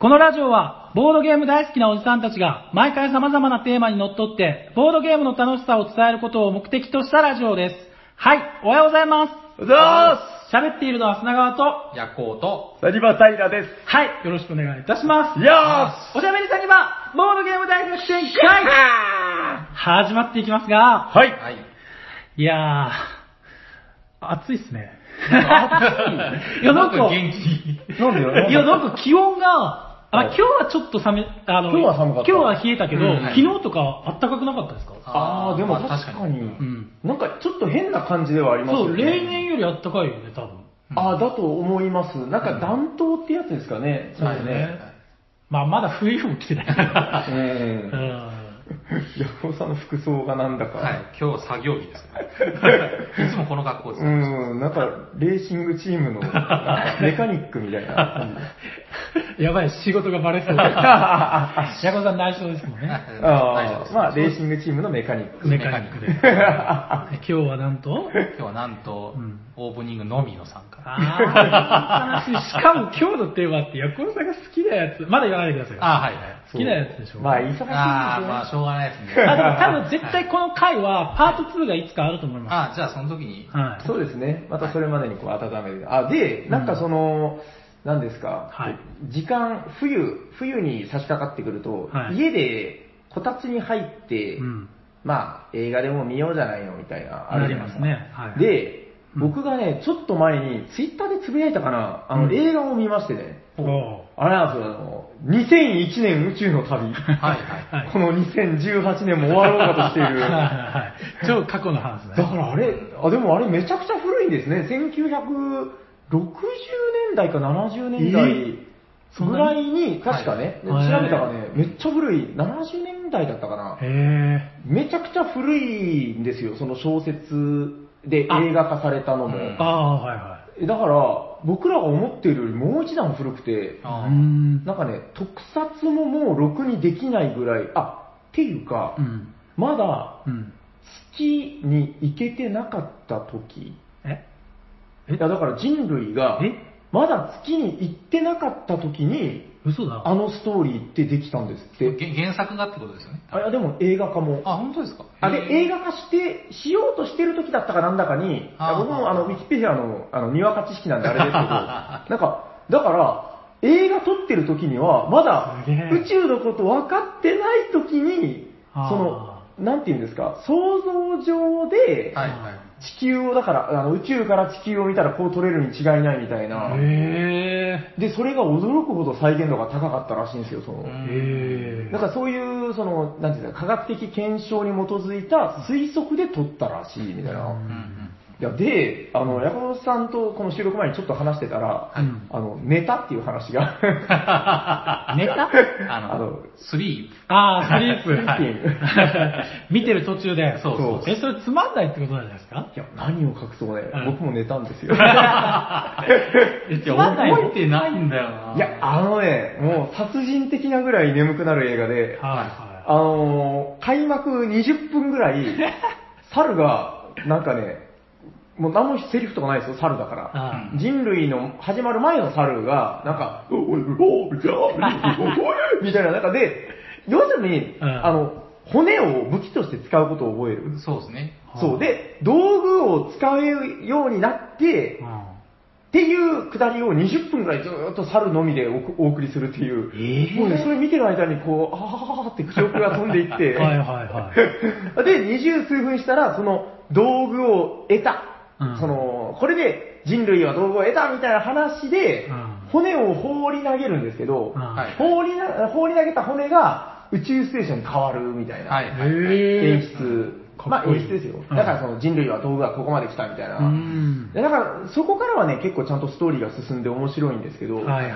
このラジオは、ボードゲーム大好きなおじさんたちが、毎回様々なテーマにのっとって、ボードゲームの楽しさを伝えることを目的としたラジオです。はい、おはようございます。おはようございま喋っているのは砂川と、夜行と、す。サニバタイラです。はい、よろしくお願いいたします。いやおしゃべりさんには、ボードゲーム大作戦会始まっていきますが、ーはい。はい。いやー、暑いっすね。暑 いや、なんか、元気。なんでよいや、なんか気温が、あ、はい今日はちょっと寒い、あの、今日は寒かった今日は冷えたけど、うん昨日とかあったかくなかったですか？あー、でもまあ確かに、んなんかちょっと変な感じではありますそう。例年よりあったかいよね、多分。あー、だと思います。なんか暖冬ってやつですかね。そうですね。まあ、まだ冬も来てない。う。うんん。ヤコウさんの服装がなんだか。はい。今日作業着ですね。いつもこの格好です。うん、なんか、レーシングチームの、メカニックみたいな。やばい、仕事がバレそう。ヤコさん内緒ですもんね。あー、まあ、レーシングチームのメカニック。メカニックで。今日はなんと？今日はなんと、うんオープニングのみの参加。あー、しかも今日のテーマって、ヤコさんが好きなやつ、まだ言わないでくださいよ。あはいはい。好きなやつでしょ。まあ、忙しいですよね。ああ、まあしょうがないですね。あでも多分絶対この回はパート2がいつかあると思いまあじゃあその時にす。、はい。そうですね。またそれまでにこう温める。あ、で、なんかその、何ですか、はい時間、冬、冬に差し掛かってくると、はい家でこたつに入って、うん。まあ、映画でも見ようじゃないのみたいな、あるじゃないですか。なりますねはいで、うん僕がね、ちょっと前に、ツイッターでつぶやいたかな、あの、うん映画を見ましてね、あれなんですよ、あの、2001年宇宙の旅。はいはい。はい この2018年も終わろうかとしている。はい。超過去の話ね。だからあれ、あ、でもあれめちゃくちゃ古いんですね。1960年代か70年代そんなぐらいに、確かね、はい調べたらね、めっちゃ古い、70年代だったかな。へめちゃくちゃ古いんですよ、その小説であ映画化されたのも。うんー。ああ、はいはだから、僕らが思っているよりもう一段古くて。なんかね、特撮ももうろくにできないぐらい、あ、っていうか、うん。まだうん。月に行けてなかった時、ええ？いやだから人類がえ？まだ月に行ってなかった時に嘘だ。あのストーリーってできたんですって。げ原作がってことですよね。あでも映画化も。あ、本当ですか？あ映画化して、しようとしてる時だったかなんだかに、僕もあのウィキペディアのあのにわか知識なんであれですけど、なんか、だから、映画撮ってる時には、まだ宇宙のこと分かってない時に、その、なんていうんですか、想像上で、はいはい。地球を、だからあの宇宙から地球を見たらこう撮れるに違いないみたいな。へで、それが驚くほど再現度が高かったらしいんですよ、その。だからそういう、その、なんていうんですか、科学的検証に基づいた推測で撮ったらしい、みたいな。いや、で、あの、山本さんとこの収録前にちょっと話してたら、はいあの、寝たっていう話が、寝たあの あの、スリああ、スリープ。スリ 見てる途中で。そうそう。え、それつまんないってことなんじゃないですか？いや、何を隠そうね、うん。僕も寝たんですよ。ープ。つまんないの覚えてないんだよな。いや、あのね、もう殺人的なぐらい眠くなる映画で、はあのー開幕20分ぐらい、猿が、なんかね、もう何もセリフとかないですよ、猿だか。ら。あ人類の始まる前の猿が、なんか、おいおいおいじゃあ おいみたいな中で、要するに、うんあの、骨を武器として使うことを覚える。そうですね。そう。で、道具を使うようになって、あ。うんっていうくだりを20分ぐらいずーっと猿のみでおお送りするっていう。えもうね、それ見てる間にこう、あーって記憶が飛んでいって、はいはいはい。で、二十数分したら、その道具を得た。うんその、これで人類は道具を得たみたいな話で、うん骨を放り投げるんですけど、放りな放り投げた骨が宇宙ステーションに変わるみたいな。はい演出。まあ演出ですよ。うんだからその人類は道具がここまで来たみたいな。うん。でだからそこからはね、結構ちゃんとストーリーが進んで面白いんですけど、はいはいはい。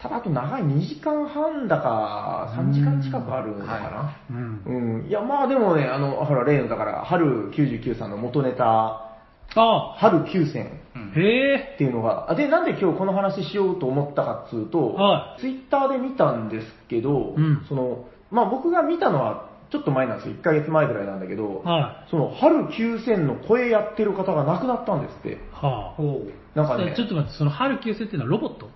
ただあと長い2時間半だか3時間近くあるのかな。うん。うん。いや、まあでもね、あの、ほら、例の、だから、春99さんの元ネタ、あ春9000うんへえ。っていうのが、あで、なんで今日この話しようと思ったかっつうと、はツイッターで見たんですけど、うんその、まあ僕が見たのはちょっと前なんですよ。1ヶ月前ぐらいなんだけど、はその、春9000の声やってる方が亡くなったんですって。はほう。なんかねち、ょっと待って、その春休戦っていうのはロボット？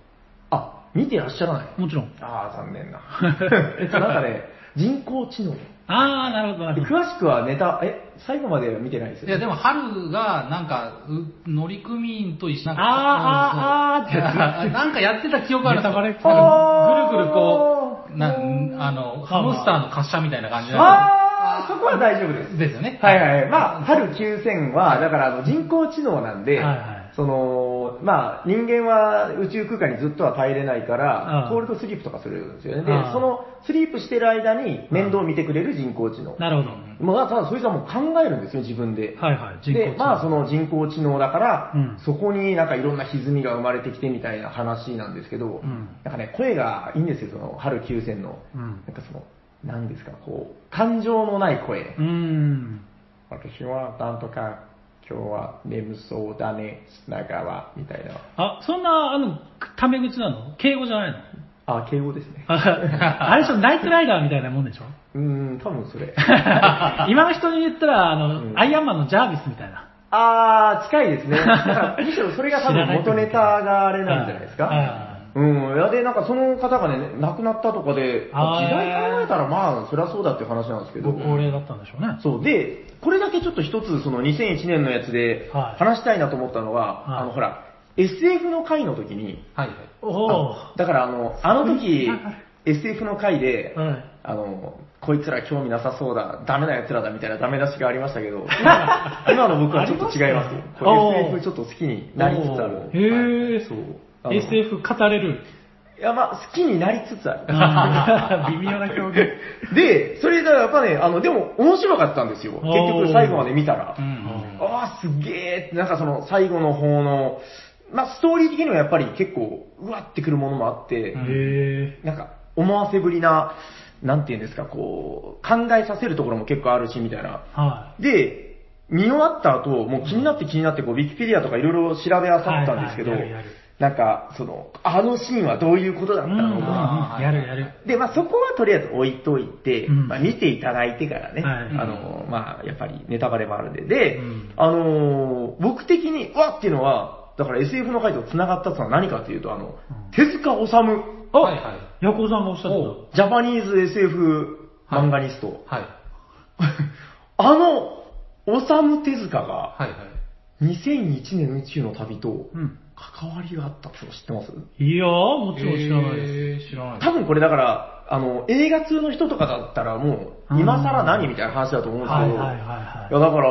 あ、見てらっしゃらないもちろん。ああ、残念な。えっと、なんかね、人工知能。あー、なるほど、なるほど。詳しくはネタ、え、最後までは見てないですよ、いや、でも、春が、なんか、う乗組員と一緒になんか、あーあーあーってやつつ。なんかやってた記憶あるんですよ。ネタバレなんかぐるぐるこう、な、あの、ハムスターの滑車みたいな感じなんああ、そこは大丈夫です。ですよね。はいはいはい。まあ、春9000は、だからあの人工知能なんで、はいはいその、まあ、人間は宇宙空間にずっとは帰れないからう、んコールドスリープとかするんですよね。でうん、そのスリープしてる間に面倒を見てくれる人工知能。なるほど。まあ、ただそいつはもう考えるんですよ、自分で。はいはい、人工知で、能。まあその人工知能だから、うんそこになんかいろんな歪みが生まれてきてみたいな話なんですけど、んなんかね、声がいいんですよ、その春9000の。うんなんかその、なんですか、こう、感情のない声。うーん。私はなんとか、今日は眠そうだね、砂川、みたいな。あ、そんな、あの、タメ口なの？敬語じゃないの？あ、敬語ですね。あれでしょ、ナイトライダーみたいなもんでしょ？うーん、多分それ。今の人に言ったら、あの、うんアイアンマンのジャービスみたいな。あー、近いですね。だからむしろそれが多分元ネタがあれなんじゃないですか？あうん、いやで、なんかその方がね、亡くなったとかで、まあ時代考えたらまあ、そりゃそうだっていう話なんですけど。ご、高齢だったんでしょうね。そう、で、これだけちょっと一つ、その2001年のやつではい。話したいなと思ったのは、はい。あの、ほら、SF の回の時に、はいはい。おだからあの、あの時はい、SF の回で、はい。あの、こいつら興味なさそうだ、ダメな奴らだみたいなダメ出しがありましたけど、今 今の僕はちょっと違いますよ。こおーれ SF ちょっと好きになりつつある。へー。そう。SF 語れる。いや、まあ、好きになりつつある。微妙な表現。で、それがやっぱね、あの、でも面白かったんですよ。結局最後まで見たら。うんああ、すげえって、なんかその最後の方の、まあ、ストーリー的にはやっぱり結構、うわってくるものもあって、うんへなんか、思わせぶりな、なんていうんですか、こう、考えさせるところも結構あるし、みたいな。ー。はで、見終わった後、もう気になって気になって、こう、ウィキペディアとかいろいろ調べ漁ったんですけどはいはいやるやる、なんか、その、あのシーンはどういうことだったのとか、やるやる。で、まあそこはとりあえず置いといて、うんまあ見ていただいてからね、はいあの、まあやっぱりネタバレもあるんで、で、うんあのー僕的に、うわっていうのは、だから SF の回と繋がったのは何かというと、あの、手塚治虫、あ、はいはい。ヤコウさんがおっしゃってジャパニーズ SF 漫画ニスト、はい。あの、治虫手塚が、はいはい。2001年宇宙の旅とた。うん。関わりがあったっての知ってます？いやー、もちろん知らないです。えー知らない。多分これだから、あの、映画通の人とかだったらもう、今更何みたいな話だと思うんですけど、はいはいはいはいや、だから、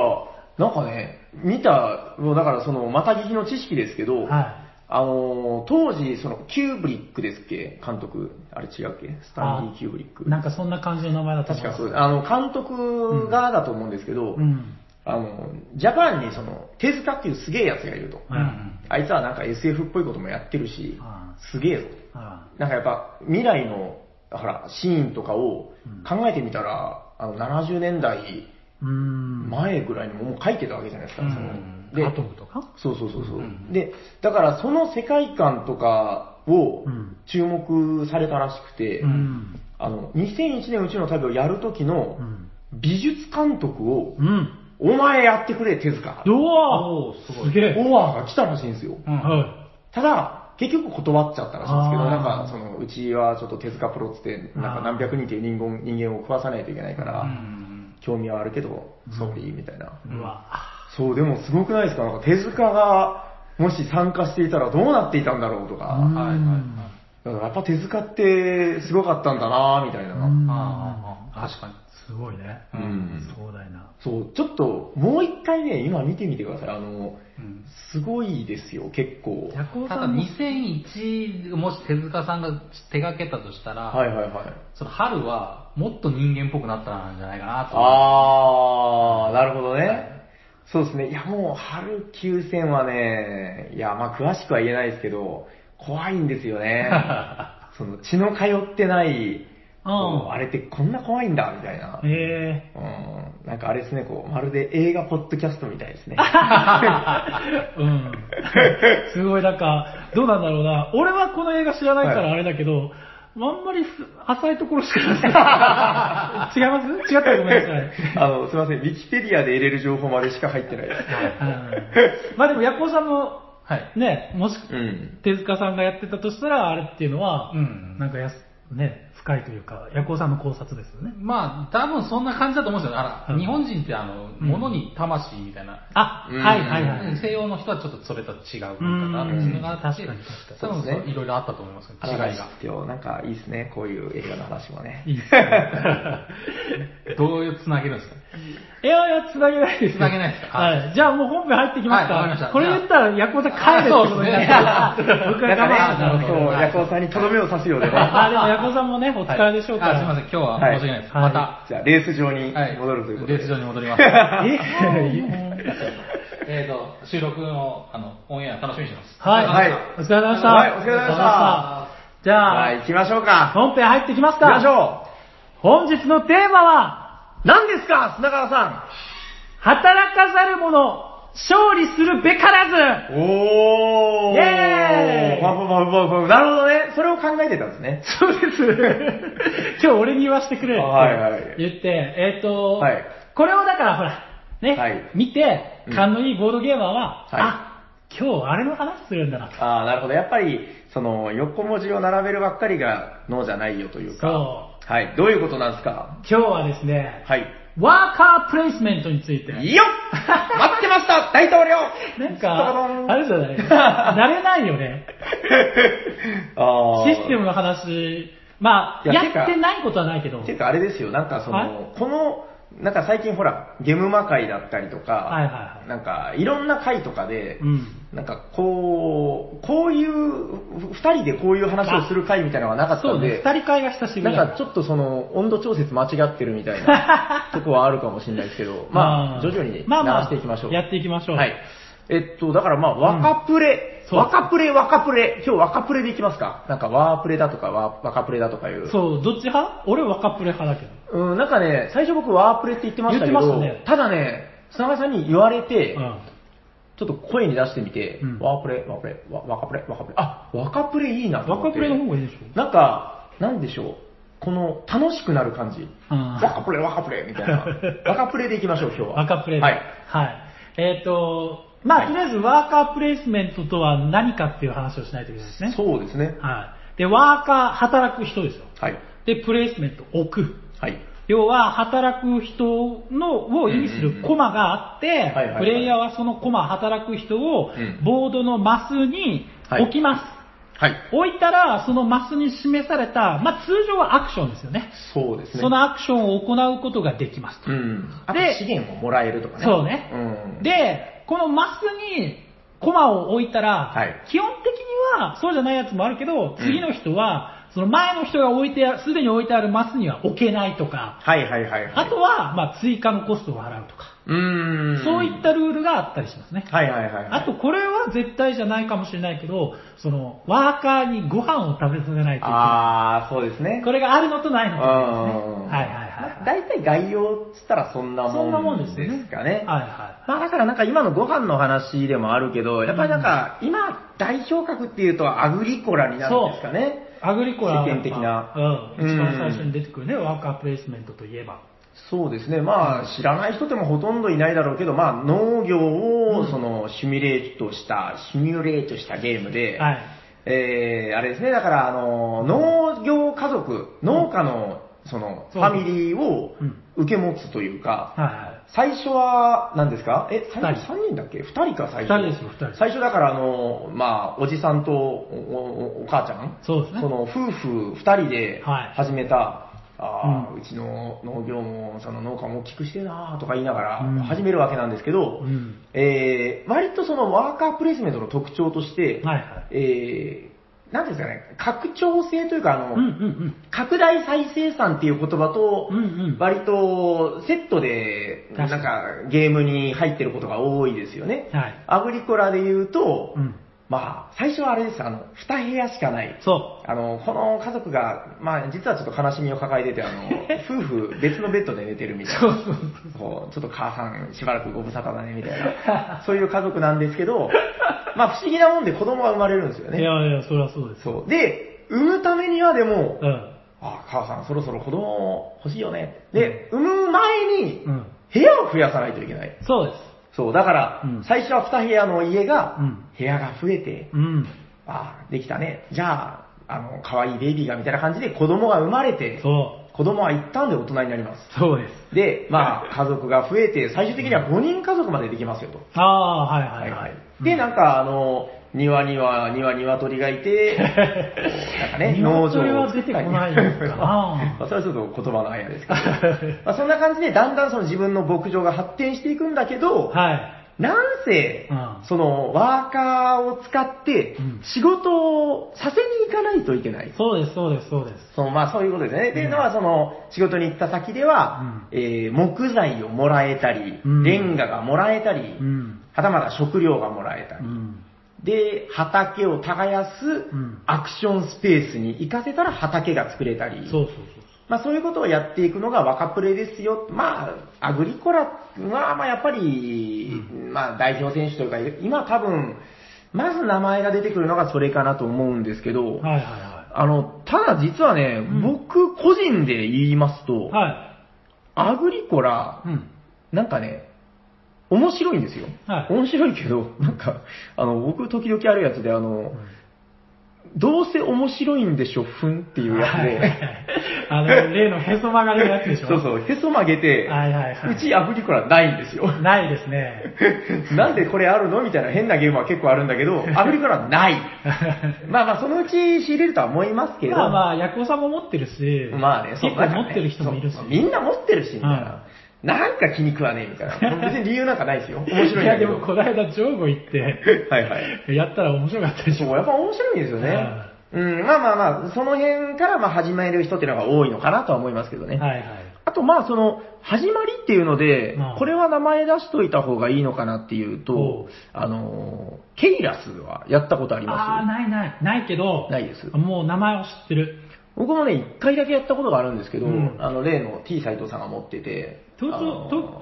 なんかね、見た、もうだからその、また聞きの知識ですけど、はあのー、当時、その、キューブリックですっけ？監督。あれ違うっけ？スタンリー・キューブリックい。。なんかそんな感じの名前だと思確かそうです。あの、監督がだと思うんですけど、うん。あの、ジャパンにその、手塚っていうすげえやつがいると。うんうんあいつはなんか SF っぽいこともやってるしあ、すげえぞ。あなんかやっぱ未来の、ほら、シーンとかを考えてみたら、あの、70年代うん。前ぐらいにももう書いてたわけじゃないですか。うんそのアトムとか？そうそうそうそう、うんで、だからその世界観とかをうん注目されたらしくて、うん。あの、2001年宇宙の旅をやる時のうん。美術監督を、うん。お前やってくれ、手塚。うわおーすごいすげえ。オファーが来たらしいんですよ。うんはただ、結局断っちゃったらしいんですけど、なんか、その、うちはちょっと手塚プロっつって、なんか何百人という人間人間を食わさないといけないから、うん興味はあるけど、ソーリーみたいな。い。うわそう、でもすごくないですか？なんか手塚が、もし参加していたらどうなっていたんだろうとか。うんはいはいはい。だからやっぱ手塚ってすごかったんだなみたいな。確かに。すごいね。うん壮大な。そう、ちょっと、もう一回ね、今見てみてください。あの、うんすごいですよ、結構。たださんも2001、もし手塚さんが手掛けたとしたら、はいはいはい。その春はもっと人間っぽくなったんじゃないかなと。あー、なるほどね。そうですね。いや、もう、春9000はね、いや、まあ、詳しくは言えないですけど、怖いんですよね。その、血の通ってない、こうあれってこんな怖いんだ、みたいな。えうん。なんかあれですね、こう、まるで映画ポッドキャストみたいですね。え うん。すごいなんか、どうなんだろうな。俺はこの映画知らないからはいあれだけど、あんまりす浅いところしかない。違います？違ったらごめんなさい。あの、すいません、ウィキペディアで入れる情報までしか入ってないです。うんまあでも、ヤコウさんのはい。ね、もし、うん。手塚さんがやってたとしたら、あれっていうのは、うんなんかやす、ね、深いというか、ヤコウさんの考察ですよね。まあ、多分そんな感じだと思うんですよね。あら、うん日本人ってあの、うん物に魂みたいな。あ、うんはいはいはい。西洋の人はちょっとそれと違う文化だっていうのがあって、うん確かに確多分そうですねいろいろあったと思いますよ違いが。今日なんかいいですね、こういう映画の話もね。いいですね。どういうつなげるんですか？いやいや、繋げないですよ。繋げないですか？はい。じゃあもう本編入ってきますか。はいわかりましたこれ言ったら、ヤコウさん帰るってことになっちゃう。僕はなんか我慢そう、ヤコウさんにとどめを刺すようでね。あ、でもヤコウさんもね、お疲れでしょうから。あすみません、今日は申し訳ないです。はいまた、じゃあ、レース場にはい、戻るということで。レース場に戻ります。ええっと、収録の、あの、オンエア楽しみにしてます。はい。はいお疲れ様でした。はいお疲れ様でしたじゃあ、行きましょうか。本編入ってきます行きましか。ょ本日のテーマは、う。何ですか、砂川さ働かざる者、勝利するべからず。ん。おー。イェーイパフパフパフなるほどね。それを考えてたんですね。そうです。今日俺に言わせてくれってはいはい言って、えっ、と、はいこれをだからほら、ね、はい見てう、ん勘のいいボードゲーマーは、はいあ、今日あれの話するんだなと。ああ、なるほど。やっぱり、その、横文字を並べるばっかりが脳じゃないよというか。そはい。どういうことなんですか？今日はですね、はい。ワーカープレイスメントについて。いいよ待ってました 大統領なんか、ンあれじゃない慣れないよね。あシステムの話、まあ、やってないことはないけど。っていうかあれですよ、なんかその、はいこの、なんか最近ほら、ゲームマ会だったりとか、はいはいはいなんかいろんな会とかで、うん。なんかこう、こういう、ふ二人でこういう話をする会みたいなのがなかったんで、二人会が久しぶりだなんかちょっとその温度調節間違ってるみたいな とこはあるかもしれないですけど、まあ徐々にまあまあ鳴らしていきましょう。やっていきましょう。はい。えっと、だからまあ、若プレ、そう若プレ、若プレ、今日若プレでいきますかなんかワープレだとかワー若プレだとかいう。そう、どっち派？俺若プレ派だけど。うん、なんかね、最初僕ワープレって言ってましたけど、言ってましたねただね、砂川さんに言われて、うん。ちょっと声に出してみて、うんワープレ、ワープレ、ワ若プレ、若プレ、あ、若プレいいなと思って。若プレの方がいいでしょ。なんか、なんでしょう。この、楽しくなる感じ。うん若プレ、若プレ、みたいな。若プレでいきましょう、今日は。若プレで。はい。はい。えっ、と、まあ、はいとりあえずワーカープレイスメントとは何かっていう話をしないといけないですね。そうですね。はい。で、ワーカー、働く人ですよ。はい。で、プレイスメント、置く。はい。要は、働く人のを意味するコマがあってプレイヤーはそのコマ、働く人をうんボードのマスに置きます。はい。置いたら、そのマスに示された、まあ、通常はアクションですよね。そうですね。そのアクションを行うことができますと。うん。で資源をもらえるとかね。そうねうん。で、このマスにコマを置いたら、はい基本的にはそうじゃないやつもあるけど、次の人は、その前の人が置いてあ、すでに置いてあるマスには置けないとか、はいはいはいはい。あとは、まあ、追加のコストを払うとか、うーん。そういったルールがあったりしますね。はいはいはいはい。あと、これは絶対じゃないかもしれないけど、その、ワーカーにご飯を食べさせないといけなあー、そうですねい。。これがあるのとないのとですね。うんはいはいはいまあ大体概要っつったらそんなそんなももんでんですよねすかね。はいはまあだからなんか今のご飯の話でもあるけど、やっぱりなんか今代表格っていうとアグリコラになるんですかね。い。アグリコラ世間的なうん。一番うん最初に出てくるね、ワーカープレイスメントといえば。そうですね。まあ知らない人でもほとんどいないだろうけど、まあ農業うんをそのシミュレートした、シミュレートしたゲームで、はい。えー、あれですね、だから、あの、農業家族、農家の、その、ファミリーをうん受け持つというか。最初は、何ですか？え、最初二人3人だっけ ?2 人か最初。二人ですよ二人最初だから、あの、まあ、おじさんとおおお母ちゃん？そうですね。その夫婦2人ではい始めた、ああ、ううちの農業も、その農家も大きくしてえなとか言いながらうん始めるわけなんですけど、うん。えー、割とそのワーカープレイスメントの特徴として、はいはい。えー、なんていうんですかね、拡張性というか、あの、うんうん拡大再生産っていう言葉とうん。う、んうん。割とセットで、なん確かゲームに入ってることが多いですよね。はい。アグリコラで言うと、うん。まあ、最初はあれです、あの、二部屋しかない。そあの、この家族が、まあ、実はちょっと悲しみを抱えてて、あの、夫婦別のベッドで寝てるみたいな。そうそうそうちょっと母さんしばらくご無沙汰だね、みたいな。そういう家族なんですけど、まあ、不思議なもんで子供が生まれるんですよう。いね。やいや、それはそうです。そう。で、産むためにはでも、うん。あ、母さんそろそろ子供欲しいよね。で、産む前にうん。部屋を増やさないといけない。そうです。そう、だから、うん最初は2部屋の家がうん、部屋が増えて、うん。ああ、できたね。じゃあ、あの、可愛いベイビーがみたいな感じで子供が生まれて、そ子供は一旦で大人になります。う。そうです。で、まあ、家族が増えて、最終的には5人家族までできますよと。ああ、はいははいいははいい。。で、なんか、あの、庭には、庭に鶏がいて、なんかね、農場をいのかな まあそれはちょっと言葉のあやですけど。まあそんな感じで、だんだんその自分の牧場が発展していくんだけど、はい。なんせうん、そのワーカーを使ってうん仕事をさせに行かないといけない。そうです、そうです、そうです。そのまあそういうことですね。っていうのは、その仕事に行った先では、えー木材をもらえたり、うんレンガがもらえたり、うん。はたまた食料がもらえたり、うん。で、畑を耕すんアクションスペースに行かせたら畑が作れたり、そうそうまあそういうことをやっていくのが若プレですよ。まあ、アグリコラは、まあやっぱり、まあ代表選手というか、今多分、まず名前が出てくるのがそれかなと思うんですけど。はいはいはあの、ただ実はね、ん僕個人で言いますと、い。はい。アグリコラ、うん。なんかね、面白いんですよ。はい面白いけど、なんか、あの、僕時々あるやつで、あの、どうせ面白いんでしょ、ふんっていうやつで、あの、例のへそ曲がるやつでしょそうそう、へそ曲げて、はいはいはいうちアグリコラないんですよ。ないですね。なんでこれあるのみたいな変なゲームは結構あるんだけど、アグリコラない。まあまあ、そのうち仕入れるとは思いますけど、まあまあ、ヤコウさんも持ってるし、まあね、そう結構持ってる人もいるし。みんな持ってるし、みたいな。なんか気に食わねえみたいな。別に理由なんかないですよ。面白いんいや、で。もこの間、ジョーゴ行って、はいはい。やったら面白かったでしょ。やっぱ面白いんですよねは。うん、まあまあまあ、その辺からまあ始める人っていうのが多いのかなとは思いますけどね。はいはい。あとまあその、始まりっていうのでうん、これは名前出しといた方がいいのかなっていうおとう、あの、ケイラスはやったことありああ、まないない。ないけど、ないですもう名前を知ってる。す僕もね、一回だけやったことがあるんですけど、うんあの、例の T 斎藤さんが持ってて、ドイツ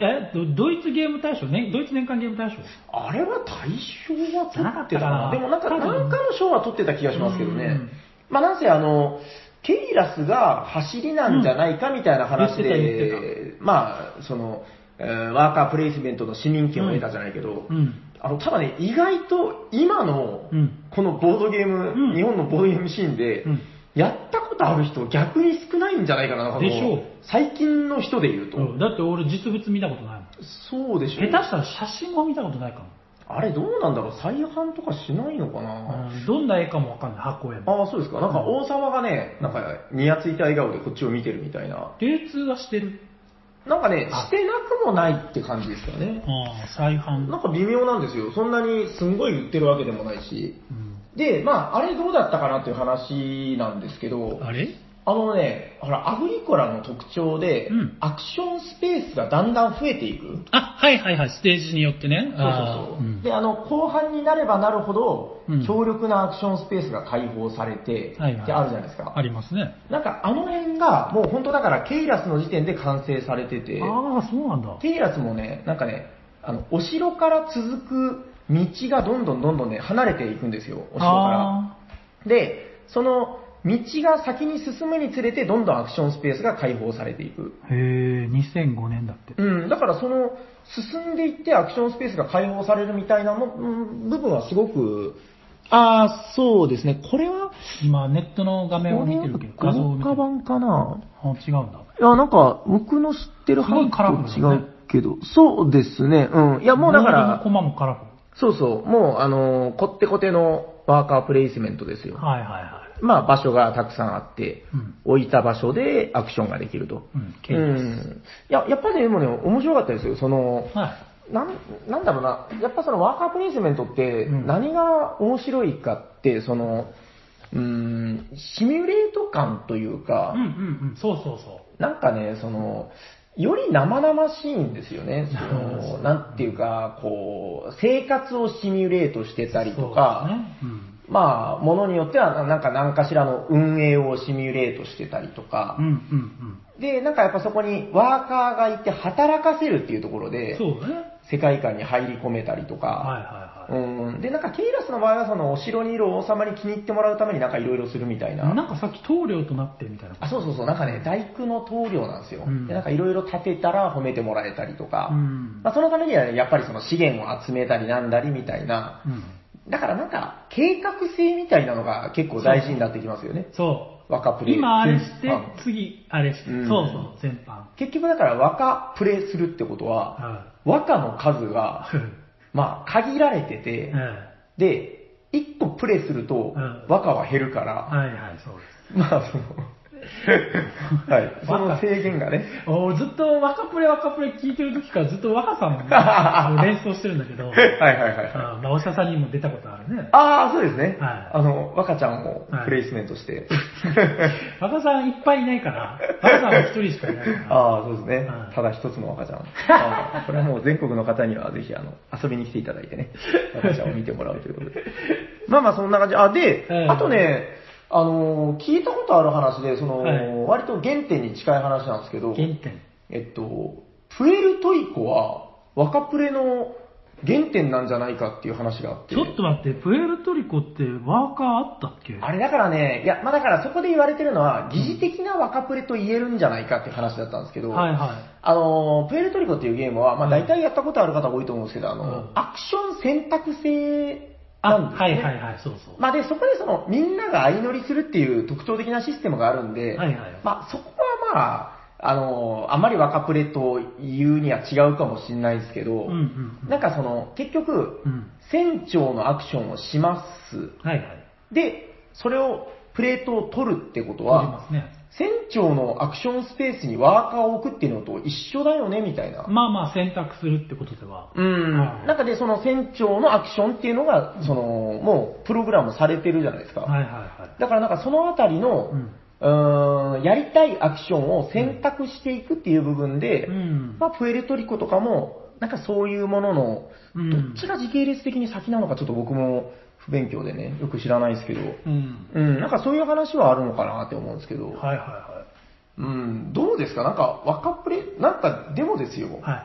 えドドイツゲーム大賞ね、ドイツ年間ゲーム大賞。あれは大賞は取ってたかな。でもなんか、なんかの賞は取ってた気がしますけどね。うん。まあなんせあの、ケイラスが走りなんじゃないかみたいな話で、まあ、その、えーワーカープレイスメントの市民権を得たじゃないけど、うん。あの、ただね、意外と今のうん、このボードゲーム、うん。日本のボードゲームシーンで、うんやったことある人逆に少ないんじゃないかな、でしょう最近の人で言うと。うんだって俺実物見たことないもん。そうでしょ下手したら写真も見たことないかも。あれどうなんだろう再販とかしないのかな、うんどんな絵かもわかんない、発行絵も。ああ、そうですか。なんか王様がね、なんか、にやついた笑顔でこっちを見てるみたいな。流通はしてる。なんかね、あしてなくもないって感じですかね。ああ、再販。なんか微妙なんですよ。そんなにすんごい売ってるわけでもないし。うんで、まあ、あれどうだったかなっていう話なんですけど、あれ？あのね、ほら、アグリコラの特徴で、うんアクションスペースがだんだん増えていく。あ、はいはいはい、ステージによってね。そうそうそう。で、あの、後半になればなるほど、うん強力なアクションスペースが開放されて、はいはいで、あるじゃないですか。ありますね。なんかあの辺が、もう本当だから、ケイラスの時点で完成されてて、ああ、そうなんだ。ケイラスもね、なんかね、あの、お城から続く道がどんどんどんどんね、離れていくんですよ、お城から。あで、その道が先に進むにつれて、どんどんアクションスペースが開放されていく。ーへえ、2005年だって。うん、だからその、進んでいってアクションスペースが開放されるみたいなの、うん部分はすごく、ああ、そうですね。これは、今、ネットの画面を見てるけど、画像を見版かな？あ、違うんだ。いや、なんか、僕の知ってるすごいカラフルだね違うけど、そうですね。うん。いや、もうだからコマもカラフル。そうそう、もう、あの、こってこてのワーカープレイスメントですよ。はいはいはまあ、場所がたくさんあって、うん置いた場所でアクションができると。い。うん、う。ん。いや、やっぱりでもね、面白かったですよ。その、はい。なん、なんだろうな、やっぱそのワーカープレイスメントってうん何が面白いかって、その、うーん、シミュレート感というか、うんうんうん、そうそうそなんかね、その、より生々しいんですよね。その、なんていうか、こう、生活をシミュレートしてたう。りとか、ね。うん。まあ、ものによっては、なんか何かしらの運営をシミュレートしてたりとかう、んうんで、なんかやっぱそこにワーカーがいて働かせるっていうところうん。で、そうだね。世界観に入り込めたりとか、はいはいはい。うん。で、なんかケイラスの場合はそのお城にいる王様に気に入ってもらうためになんかいろいろするみたいな。なんかさっき棟梁となってみたいな。あ、そうそうそう、なんかね、大工の棟梁なんですよ。うんでなんかいろいろ建てたら褒めてもらえたりとか、うん。まあ、そのためにはやっぱりその資源を集めたりなんだりみたいな、うん。だからなんか、計画性みたいなのが結構大事になってきますよね。そう。若プレイ。今あれして次あれして、うんそうそう、全般。結局だから若プレイするってことは、は若の数が、い。まあ、限られてて、えで、1個プレイするとうん、若は減るから、えはいはい、そうです。まあ、その、はい、その制限がね、俺ずっと若プレ若プレ聞いてる時からずっと若さんを 連想してるんだけど、はいはいはいまあ、お医者さんにも出たことあるね。ああ、そうですね。はいあの、若ちゃんをプレイスメントして。若さんいっぱいいないから、若さんは一人しかいないから。ああ、そうですねは。いただ一つの若ちゃん。これはもう全国の方にはぜひ、あの、遊びに来ていただいてね、若ちゃんを見てもらうということで。まあまあ、そんな感じ。あ、で、ええあとね、あのー、聞いたことある話で、その、はい割と原点に近い話なんですけど、原点。えっと、プエルトリコは若プレの原点なんじゃないかっていう話があって。ちょっと待って、プエルトリコってワーカーあったっけ？あれだからね、いや、まあだからそこで言われてるのは、疑似的な若プレと言えるんじゃないかっていう話だったんですけど、はいはい。あの、プエルトリコっていうゲームは、まあ大体やったことある方多いと思うんですけど、あの、うんアクション選択制あ、なんですね。はいはいはい、そうそう。まあで、そこでその、みんなが相乗りするっていう特徴的なシステムがあるんで、はいはいまあそこはまあ、あの、あんまり若プレと言うには違うかもしれないですけど、うんうんうん。なんかその、結局、うん。船長のアクションをします。はいはい。で、それを、プレートを取るってことはま、すね。船長のアクションスペースにワーカーを置くっていうのと一緒だよね、みたいな。まあまあ選択するってことでは。うん。はいなんかで、その船長のアクションっていうのが、その、もう、プログラムされてるじゃないですか。はいはいはい。だからなんかそのあたりの、うん。ん、やりたいアクションを選択していくっていう部分で、うん。まあ、プエルトリコとかも、なんかそういうものの、うんどっちが時系列的に先なのかちょっと僕も不勉強でね、よく知らないですけど、うん。うん、なんかそういう話はあるのかなって思うんですけど、はいはいはうん、どうですか？なんか若プレ、なんかでもですよ、い。はい。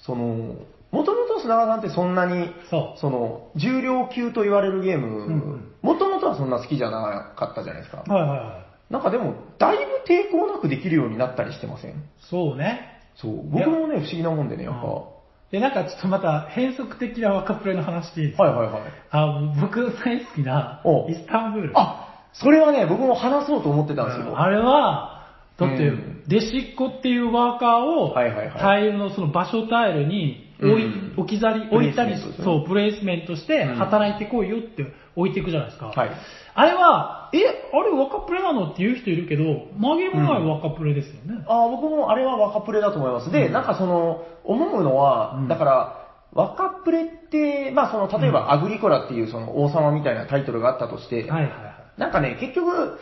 その、もともと砂川さんってそんなに、そう。その、重量級と言われるゲームん、もともとはそんな好きじゃなかったじゃないですか。はいはいはい。なんかでも、だいぶ抵抗なくできるようになったりしてません？そうね。そう。僕もね、不思議なもんでね、やっぱ。はで、なんかちょっとまた変則的な若プレの話でいいですかいはいはい。あ僕大好きなおイスタンブール。あ、それはね、僕も話そうと思ってたんですよ。あれは、だってうん、デシッコっていうワーカーを、はいはいはいタイルのその場所タイルに置い、うん置き去り、置いたりプレイスメントですねそう、プレイスメントして、うん働いてこいよって置いていくじゃないですか。はい。あれは、え、あれ若プレなのって言う人いるけど、曲げもない若プレですよね。あー僕もあれは若プレだと思います。で、うんなんかその、思うのは、うんだから、若プレって、まあその、例えば、アグリコラっていうその王様みたいなタイトルがあったとして、はいはいはい。なんかね、結局、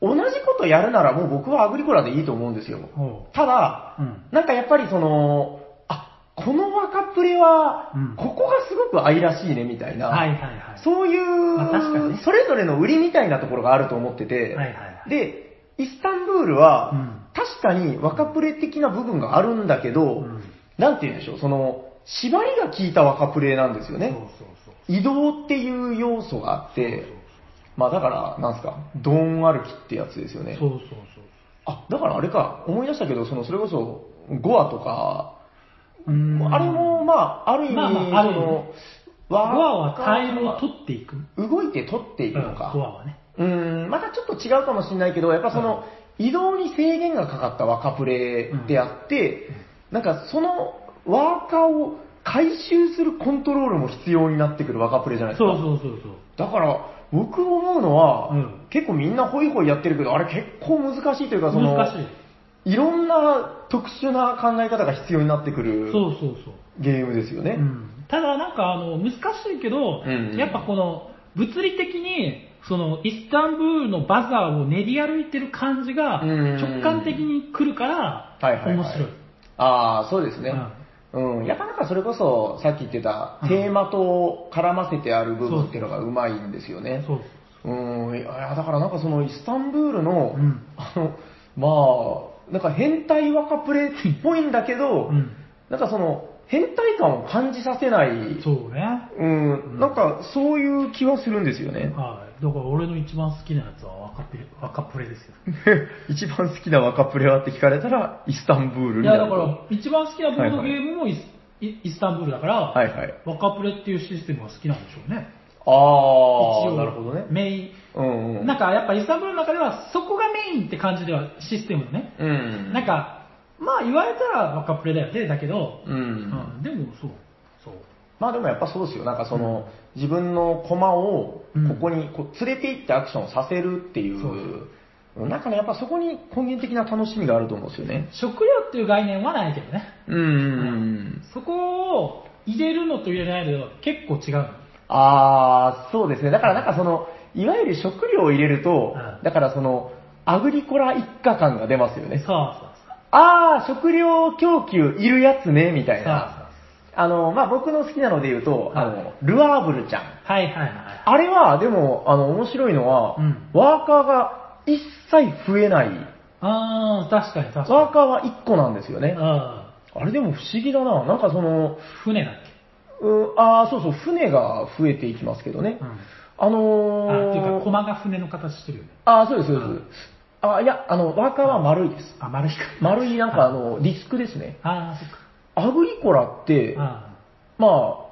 同じことやるならもう僕はアグリコラでいいと思うんですよ。ほただ、う。うん。なんかやっぱりその、あ、この若プレはうん、ここがすごく愛らしいね、みたいな。はいはいはい。そういう、それぞれの売りみたいなところがあると思ってて、はいはいはい。で、イスタンブールは、うん確かに若プレ的な部分があるんだけど、うんなんて言うんでしょう、その、縛りが効いた若プレなんですよね。移動っていう要素があって、まあだから、なんすか、ドーン歩きってやつですよね。そうそうそう。あ、だからあれか、思い出したけど、その、それこそ、ゴアとか、うーんあれも、まあ、ある意味、まあまああるその、ゴアはワーカータイルを取っていく。動いて取っていくのか。ゴアはね。うーん、またちょっと違うかもしれないけど、やっぱその、移動に制限がかかった若プレであって、なんかそのワーカーを回収するコントロールも必要になってくる若プレじゃないですか。そうそうそうそう。だから、僕思うのは、うん結構みんなホイホイやってるけど、あれ結構難しいというか、その、難しい。いろんな特殊な考え方が必要になってくるそうそうそう。ゲームですよね。うんただなんかあの難しいけど、うんやっぱこの物理的にそのイスタンブールのバザーを練り歩いてる感じがうん直感的に来るからはいはいはい面白い。ああ、そうですね。うん。やっぱなんかそれこそ、さっき言ってた、うんテーマと絡ませてある部分っていうのがうまいんですよね。そううん。いや、だからなんかそのイスタンブールの、うんあの、まあ、なんか変態若プレっぽいんだけど、うんなんかその、変態感を感じさせない、そうね。うん、なんかそういう気はするんですよね。はい。だから俺の一番好きなやつは若プレ若プレですよ。一番好きな若プレはって聞かれたら、イスタンブールいやだから一番好きなボードゲームもイス,イ、イスタンブールだから、はいはい。若プレっていうシステムが好きなんでしょうね。ああ、なるほどね。メイン。うんうん。なんかやっぱイスタンブールの中ではそこがメインって感じではシステムのね。うん。なん、か、まあ言われたら若プレだよね、だけど、うん。うんでもそう、そう。まあでもやっぱそうですよ。なんかその、自分の駒をうんここにこう連れて行ってアクションをさせるっていう、なんかね、やっぱそこに根源的な楽しみがあると思うんですよね。食料っていう概念はないけどね。うんうんうん。そこを入れるのと入れないのでは結構違うの。ああ、そうですね。だからなんかその、いわゆる食料を入れると、うんだからその、アグリコラ一家感が出ますよね。そうそうああ、食料供給いるやつね、みたいそう。な。あの、まあ、僕の好きなので言うと、あはいの、ルアーブルちゃん。はいはいはい。あれは、でも、あの、面白いのは、うんワーカーが一切増えない。ああ、確かに確かに。ワーカーは1個なんですよね。ああれでも不思議だな。なんかその、船だっうああ、そうそう、船が増えていきますけどね。け。うん。あのー、あ、っていうか、駒が船の形してるよね。ああ、そうです、そうです。あいや、あの、ワーカーは丸いです。あ、丸いか。丸い、なんかあの、ディスクですね。ああ、そっか。アグリコラって、あま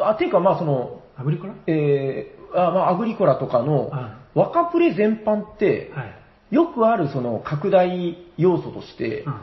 あ、あ、ていうかまあその、あ、アグリコラ？えーあまあ、アグリコラとかのは若プレ全般って、はい。よくあるその拡大要素として、うん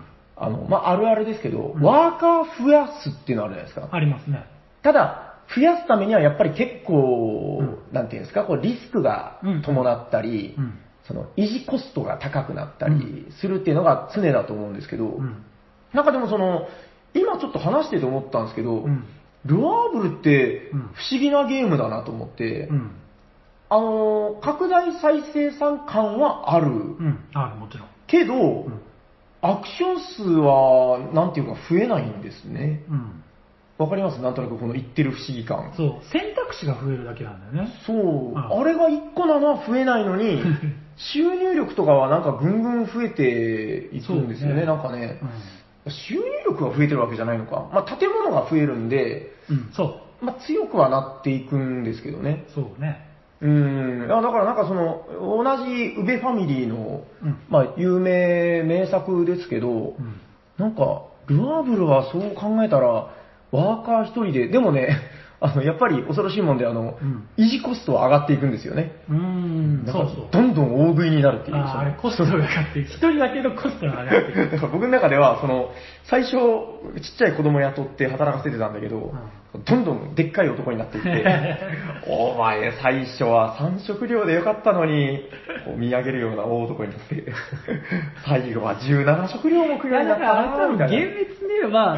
あの、まあ、あるあるですけど、うんワーカー増やすっていうのあるじゃないですか。ありますね。ただ、増やすためにはやっぱり結構、うんなんていうんですか、こうリスクが伴ったり、うん。その維持コストが高くなったりするっていうのが常だと思うんですけど、うん。なんかでもその、今ちょっと話してて思ったんですけど、うん。ルアーブルってうん不思議なゲームだなと思って、うん。あのー、拡大再生産感はある。うん。あもちろん。けど、うん。アクション数は、なんていうか増えないんですね。うん。わかります？なんとなくこの言ってる不思議感。そう。選択肢が増えるだけなんだよね。そう、んあれが1個なのは増えないのに、収入力とかはなんかぐんぐん増えていくんですよね、そうねなんかねう。ん。収入力が増えてるわけじゃないのか。まあ、建物が増えるんで、うん。そう。まあ、強くはなっていくんですけどね。そうね。うん。いやだからなんかその、同じ宇部ファミリーの、うん。まあ、有名、名作ですけど、うん。なんか、ルアーブルはそう考えたら、ワーカー一人で、でもね、あの、やっぱり恐ろしいもんで、あの、うん維持コストは上がっていくんですよね。うーん。そうそう。どんどん大食いになるっていう。あれそコストが上がっていく。一人だけどコストが上がっていく。のだから僕の中では、その、最初、ちっちゃい子供雇って働かせてたんだけど、どんどんでっかい男になっていって、お前最初は3食料でよかったのに、こう見上げるような大男になって、最後は17食料も食うようになったな、たいな。厳密に言えば、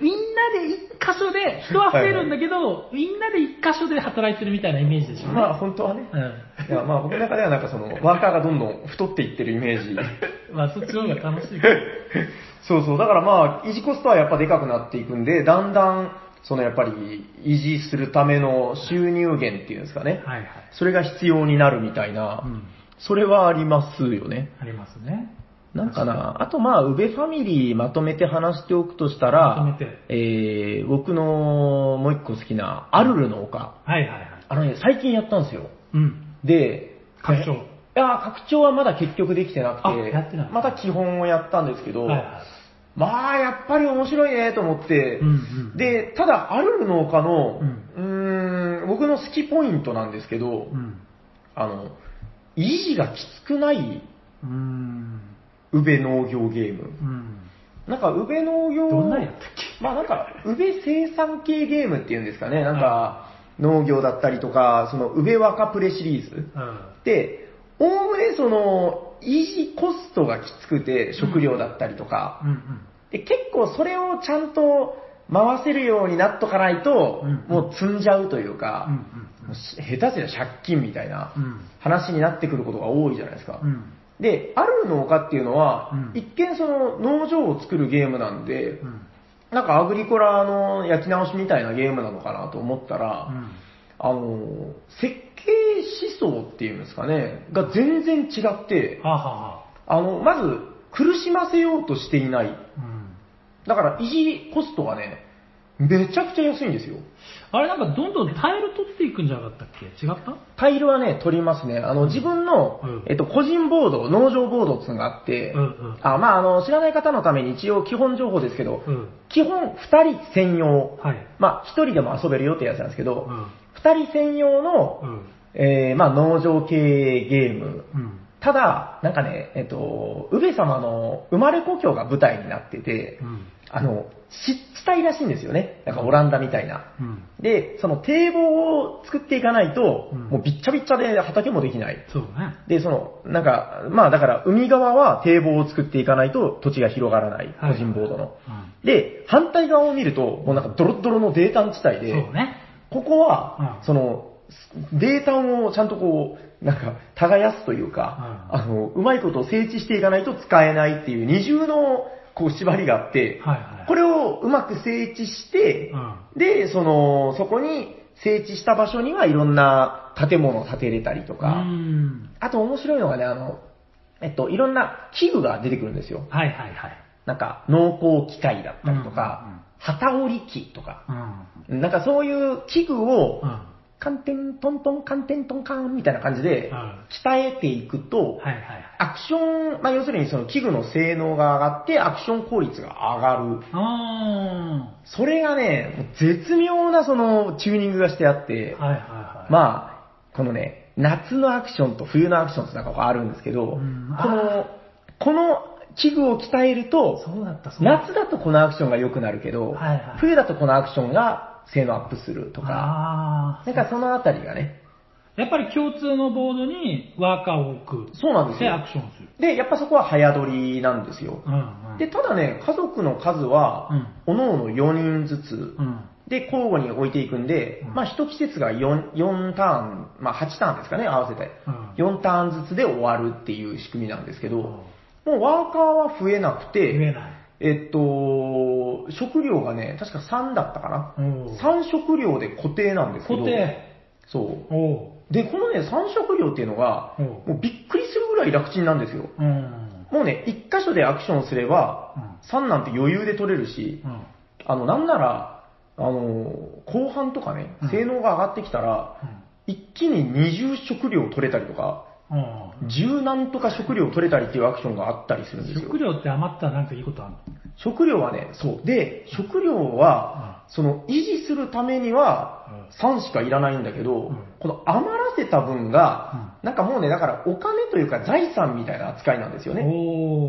みんなで一箇所で、人は増えるんだけど、みんなで一箇所で働いてるみたいなイメージでしょうね。まあ本当はね。うん。いやまあ僕の中ではなんかその、ワーカーがどんどん太っていってるイメージ。まあそっちの方が楽しいけど。そうそう。だからまあ、維持コストはやっぱでかくなっていくんで、だんだん、そのやっぱり維持するための収入源っていうんですかね。はいはい。それが必要になるみたいな、うん。それはありますよね。ありますね。なんかな、あとまあ、宇部ファミリーまとめて話しておくとしたら、まとめてえー、僕のもう一個好きな、アルルの丘。はいはいはい。あのね、最近やったんですよ。うん。で、拡張いや、拡張はまだ結局できてなくあて、やってないまた基本をやったんですけど、はいはい。まあ、やっぱり面白いねと思って、うんうん。、で、ただ、アルルの丘の、ううーん、僕の好きポイントなんですけど、うん。あの、維持がきつくないうーん。宇部農業ゲーム。うん。なんか、宇部農業、どんなやったっけ？まあなんか、宇部生産系ゲームっていうんですかね、なんか、農業だったりとか、その、宇部若プレシリーズ。うん。で、おおむねその、維持コストがきつくて、食料だったりとか、うんうん。で結構それをちゃんと回せるようになっとかないと、うんもう積んじゃうといううか、んもうし下手すりゃ借金みたいなうん。うん。話になってくることが多いじゃないですか。うん。で、ある農家っていうのは、うん一見その農場を作るゲームなんで、うん。なんかアグリコラの焼き直しみたいなゲームなのかなと思ったら、うん。あの、設計思想っていうんですかね、が全然違って、はあ、はあはあの、まず苦しませようとしていない。あ、うん。だから維持コストはね、めちゃくちゃ安いんですよ。あれなんかどんどんタイル取っていくんじゃなかったっけ？違った？タイルはね、取りますね。あの、自分の、うんえっと、個人ボード、農場ボードっていうのがあって、うんうんあ、まあ、あの、知らない方のために一応基本情報ですけど、うん。基本2人専用。はい。まあ、1人でも遊べるよってやつなんですけど、うん。二人専用の、うん。えー、まあ農場系ゲーム。うん。ただ、なんかね、えっと、宇部様の生まれ故郷が舞台になってて、うん。あの、湿地帯らしいんですよね。なんかオランダみたいな。うん。で、その堤防を作っていかないと、うんもうびっちゃびっちゃで畑もできない。そうね。で、その、なんか、まあだから海側は堤防を作っていかないと土地が広がらない。個人ボードの。うん。で、反対側を見ると、もうなんかドロッドロの泥炭地帯で、そうね。ここは、うんその、泥炭をちゃんとこう、なんか、耕すというか、うんあの、うまいことを整地していかないと使えないっていう二重の、こう、縛りがあって、はいはい。これをうまく整地して、うん。で、その、そこに整地した場所にはいろんな建物を建てれたりとか、うん。あと面白いのがね、あの、えっと、いろんな器具が出てくるんですよ。はいはいはい。なんか、農耕機械だったりとうんうんうんか、旗織り機とか、うん。なんかそういう器具をうん。、カンテントントンカンテントンカンみたいな感じでうん鍛えていくと。アクション、まあ要するにその器具の性能が上がってアクション効率が上がる。あそれがね、絶妙なそのチューニングがしてあってー。、はいはいはい。まあ、このね、夏のアクションと冬のアクションってなんかがあるんですけど、うんこの、この器具を鍛えると。夏だとこのアクションが良くなるけど、はいはい冬だとこのアクションが性能アップするとか、あなんかそのあたりがね、あ。やっぱり共通のボードにワーカーを置く。そうなんですよでアクションする。で、やっぱそこは早取りなんですよ。うんうん。で、ただね、家族の数は、おのおの4人ずつ、うん。で、交互に置いていくんで、うんまあ1季節が 4, 4ターン、まあ8ターンですかね、合わせて。うん4ターンずつで終わるっていう仕組みなんですけど、もうワーカーは増えなくて、増えない。えっと、食料がね、確か3だったかな。おう3食料で固定なんですけど、固定。そう。で、このね、3食料っていうのが、もうびっくりするぐらい楽ちんなんですよ。うん。もうね、1箇所でアクションすれば、うん3なんて余裕で取れるし、うん。あの、なんなら、あの、後半とかねうん、性能が上がってきたら、一気に20食料取れたりとか、うん。10なんとか食料取れたりっていうアクションがあったりするんですよ食。料って余ったらなんかいいことあるの？食料はね、そう。で、食料は、その維持するためには3しかいらないんだけど、うんこの余らせた分が、なんかもうね、だからお金というか財産みたいな扱いなんですよね。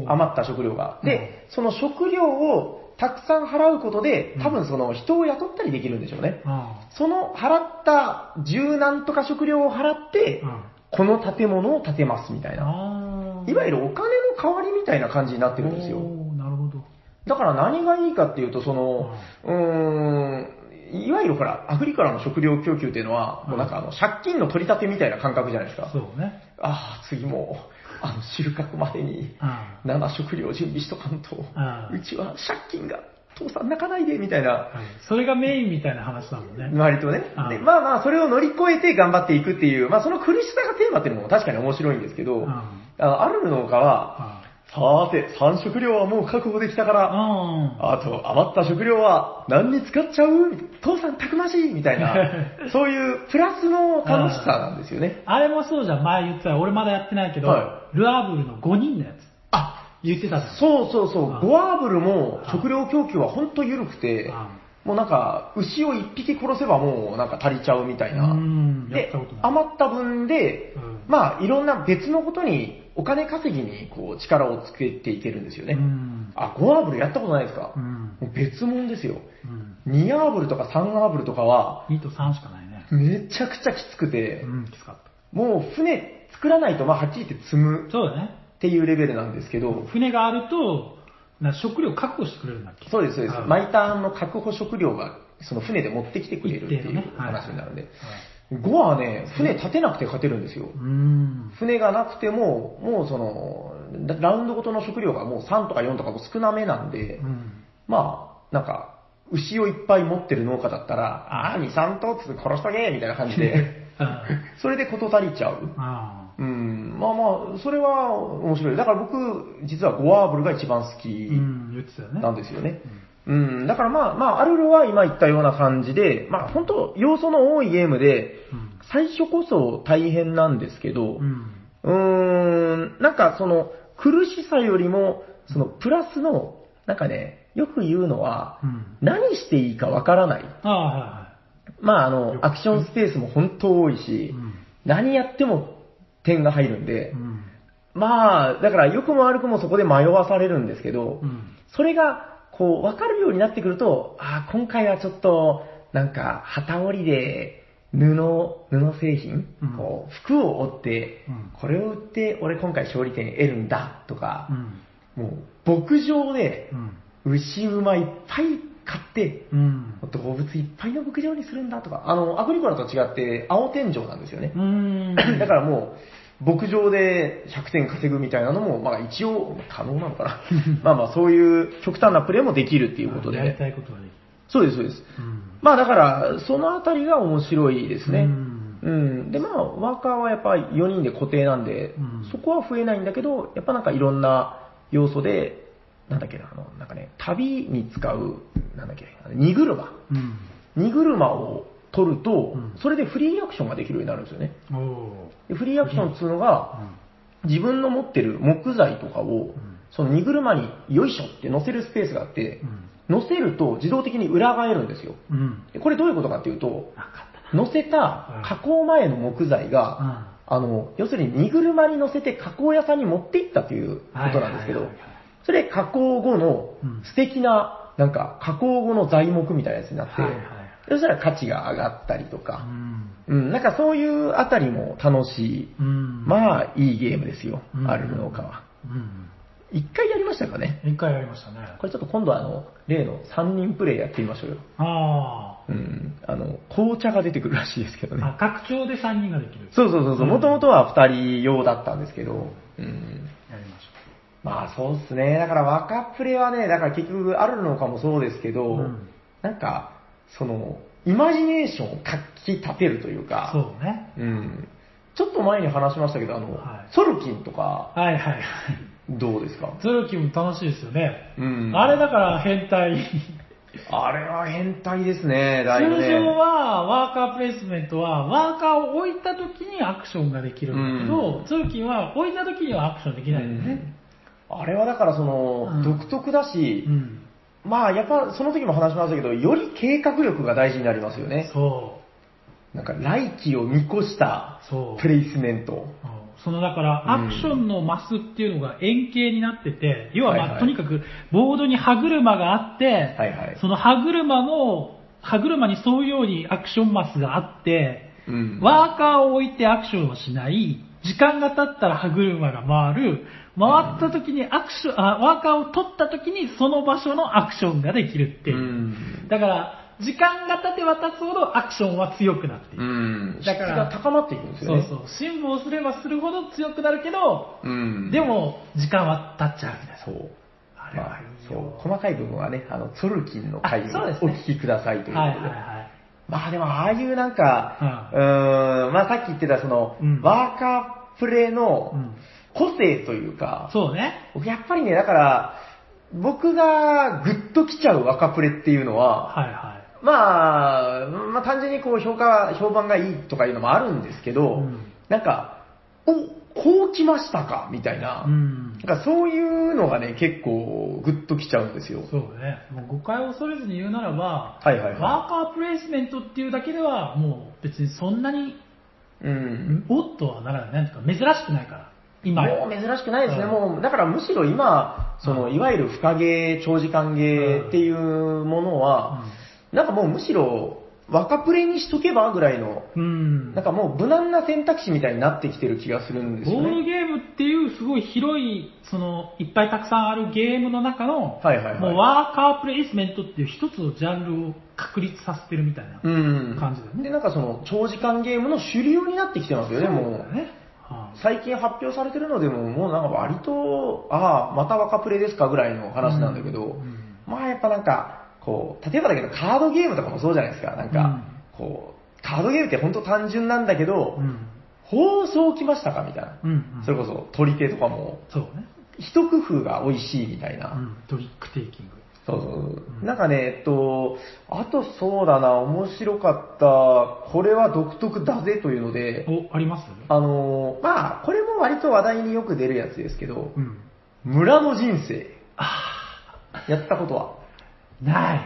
余った食料が。で、その食料をたくさん払うことで、多分その人を雇ったりできるんでしょうね。あその払った十何とか食料を払って、あ。この建物を建てますみたいな。いわゆるお金の代わりみたいな感じになってるんですよ。なるほど。だから何がいいかっていうと、その、うーん、いわゆるほら、アフリカの食料供給っていうのは、うんもうなんかあの、借金の取り立てみたいな感覚じゃないですか。そうね。ああ、次もう、あの、収穫までに、うん。7食料準備しとかんと、うんうちは借金が、父さん泣かないで、みたいな、はいそれがメインみたいな話だもんね。割とね。うんで、まあまあ、それを乗り越えて頑張っていくっていう、まあその苦しさがテーマっていうのも確かに面白いんですけど、うんあの、ある農家は、さーて、3食料はもう確保できたから、うん。あと、余った食料は何に使っちゃう？父さんたくましいみたいな、そういうプラスの楽しさなんですよね。あれもそうじゃん、前言ってた、俺まだやってないけど、はルアーブルの5人のやつ。あ、言ってたじゃん。そうそうそううん、ゴアーブルも食料供給は本当緩くて、もうなんか、牛を1匹殺せばもうなんか足りちゃうみたいな。で余った分で、うんまあ、いろんな別のことに、お金稼ぎにこう力をつけていけるんですよね。うん。あ、ゴアーブルやったことないですか、うん。もう別物ですよ。うん。2アーブルとか3アーブルとかは、2と3しかないね。めちゃくちゃきつくて、うん、きつかっもう船作らないと、まあ、はっきり言って積むた。そうだね。っていうレベルなんですけど、船があると、な食料確保してくれるんだっけ？そうです、そうです。うん毎ターンの確保食料が、その船で持ってきてくれるっていう話になるんで。5はね、船立てなくて勝てるんですよ。うん。船がなくても、もうその、ララウンドごとの食料がもう3とか4とかも少なめなんで、うん。まあ、なんか、牛をいっぱい持ってる農家だったら、ああ、2、3頭つって殺しとけみたいな感じで、あ それで事足りちゃう。あ。うん、まあまあ、それは面白い。だから僕、実はゴアーブルが一番好き。なんですよね。うん、だからまあ、まあ、アルルは今言ったような感じで、まあ本当要素の多いゲームで、うん。最初こそ大変なんですけど、うん。ん、なんかその苦しさよりも、そのプラスの、なんかね、よく言うのは、うん。何していいかわからないいはまああの、アクションスペースも本当多いし、うん何やっても点が入るんで、うん。まあ、だから良くも悪くもそこで迷わされるんですけど、うん。それが、こう、わかるようになってくると、ああ、今回はちょっと、なんか、旗織りで、布、布製品、うんこう、服を織って、うんこれを売って、俺今回勝利点得るんだ、とかう、ん。もう、牧場でう、ん。牛馬いっぱい買って、うん。動物いっぱいの牧場にするんだとか、あの、アグリコラと違って、青天井なんですよね。うん。だからもう、牧場で100点稼ぐみたいなのも、まあ一応可能なのかな。まあまあそういう極端なプレーもできるっていうことやりで。たいことができる。そうです、そうです。うん。まあだから、そのあたりが面白いですね。うんうん。で、まあ、ワーカーはやっぱり4人で固定なんで、うんそこは増えないんだけど、やっぱなんかいろんな要素で、なんだっけな、あの、なんかね、旅に使う、なんだっけ、荷車。うん。荷車を取ると、うんそれでフリーアクションができるようになるんですよね。でフリーアクションっていうのが、ー。自分の持ってる木材とかを、その荷車によいしょって乗せるスペースがあって、乗せると自動的に裏返るんですよ。これどういうことかっていうと、乗せた加工前の木材が、な。あの、要するに荷車に乗せて加工屋さんに持って行ったということなんですけどそれ加工後のうん素敵な、なんか加工後の材木みたいなやつになって、はいはいそしたら価値が上がったりとうか、ん。うん、なんかそういうあたりも楽しい、うん。まあいいゲームですよ、うんアルル農家は。うん。一回やりましたかね。一回やりましたね。これちょっと今度はあの、例の3人プレイやってみましょうよ。あうん。あの、紅茶が出てくるらしいですけどあ。ね。あ、拡張で3人ができる。そうそうそうそう、うんもともとは2人用だったんですけど、うん。まあそうっすね。だから若プレはね、だから結局あるのかもそうですけど、うんなんか、その、イマジネーションをかき立てるというた。か、そうね。うん。ちょっと前に話しましたけど、あの、はいソルキンとか、はいはいはい。どうですか？ゾルキも楽しいですよね。うんあれだから変態。あれは変態ですね、だ通いぶね。常はワーカープレイスメントはワーカーを置いた時にアクションができるんだけど、ゾルキンは置いた時にはアクションできないんだよね。あれはだからその、うん独特だし、うん。まあやっぱその時も話しましたけど、より計画力が大事になりますよね。そなんか来期を見越した。プレイスメント。うんそのだから、うんアクションのマスっていうのが円形になってて、要はまあ、はいはいとにかくボードに歯車があって、はいはいその歯車の、歯車に沿うようにアクションマスがあって、うんワーカーを置いてアクションをしない、時間が経ったら歯車が回る、回った時にアクション、あワーカーを取った時にその場所のアクションができるっていう。うんだから、時間が経てば経つほどアクションは強くなっていく。うん。だから高まっていくんですよね。そうそう。辛抱すればするほど強くなるけど、うん。で、も、時間は経っちゃうみたいな。そう。あれまあはいいよ。そう、細かい部分はね、あの、ツォルキンの回をお聞きくださいということで。はいはいはい。まあでも、ああいうなんか、うーん、まあさっき言ってたその、うんワーカープレイのうん個性というか、そうね。僕やっぱりね、だから、僕がグッと来ちゃう若プレっていうのは、はいはい。まあ、まあ単純にこう評価、評判がいいとかいうのもあるんですけど、うんなんか、お、こう来ましたか？みたいな、うん。なんかそういうのがね、結構グッと来ちゃうんですよ。そうね。もう誤解を恐れずに言うならば、はいはいはいワーカープレイスメントっていうだけでは、もう別にそんなに、うん。おっとはならない。なんていうか、珍しくないから。今やもう珍しくないですね。うんもう、だからむしろ今、その、うんいわゆる深ゲー、長時間ゲーっていうものは、なんかもうむしろ、若プレイにしとけばぐらいの、うん。なんかもう無難な選択肢みたいになってきてる気がするんですよボードね。ゲームっていうすごい広い、その、いっぱいたくさんあるゲームの中の、はいはいはいもうワーカープレイスメントっていう一つのジャンルを確立させてるみたいなうん。感じだよね。で、なんかその、長時間ゲームの主流になってきてますよね、もう。ね。はあ最近発表されてるのでも、もうなんか割と、ああ、また若プレイですかぐらいの話なんだけど、うんまあやっぱなんか、こう、例えばだけどカードゲームとかもそうじゃないですか。なんか、こう、カードゲームって本当単純なんだけど、うん。放送来ましたかみたいな。うん。うんそれこそ、取り手とかも、そうね。一工夫が美味しいみたいな。うん。トリックテイキング。そうそうう。ん。なんかね、えっと、あとそうだな、面白かった、これは独特だぜというので、お、あります？あの、まあ、これも割と話題によく出るやつですけど、うん。村の人生、あやったことは？あ、ない。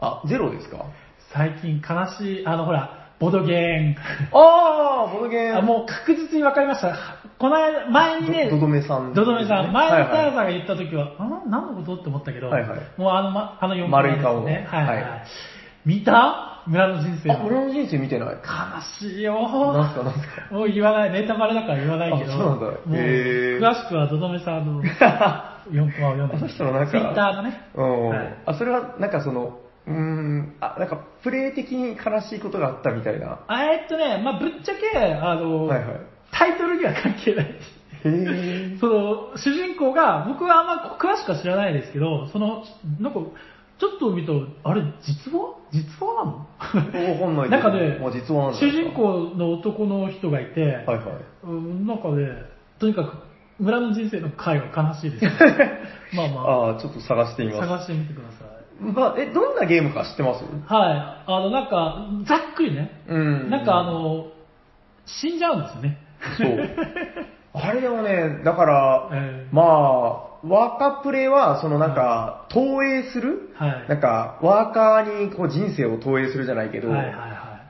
あ、ゼロですか？最近悲しい、あのほら、ボドゲあー、ボドゲーン。ーあ、もう確実に分かりました。この間、前にね、どどどめさん。ドドメさん、前にはいはいタヤさんが言った時は、あ何のことって思ったけど、はいはい。もうあの、ま、あの4丸い顔のね。はいはい。はい。見た？村の人生あ、俺の人生見てない。悲しいよ。なんすかなんすか。もう言わない、ネタバレだから言わないけど、あそうなんだ。もう詳しくはドドメさんの4コマを読んであの人のなんか、ツイッターのね。うん、はい。あ、それはなんかその、うーん、あ、なんかプレイ的に悲しいことがあったみたいな。あえっとね、まあ、ぶっちゃけ、あの、はいはいタイトルには関係ない。その、主人公が、僕はあんま詳しくは知らないですけど、その、なんか、ちょっと見ると、あれ、実話？実話なの？わかんないけどなんかねもう実話なんだ主人公の男の人がいて、はいはい。うんなんかね、とにかく、村の人生の回は悲しいです。まあまあー、ちょっと探してみあ、ます。探してみてください。まあ、え、どんなゲームか知ってます？はい。あの、なんか、ざっくりね。うんなんかあの、死んじゃうんですよね。そう。あれでもね、だから、ええまあ、ワーカープレイは、そのなんか、投影する、はい。なんか、ワーカーにこう人生を投影するじゃないけど、はいはいはい。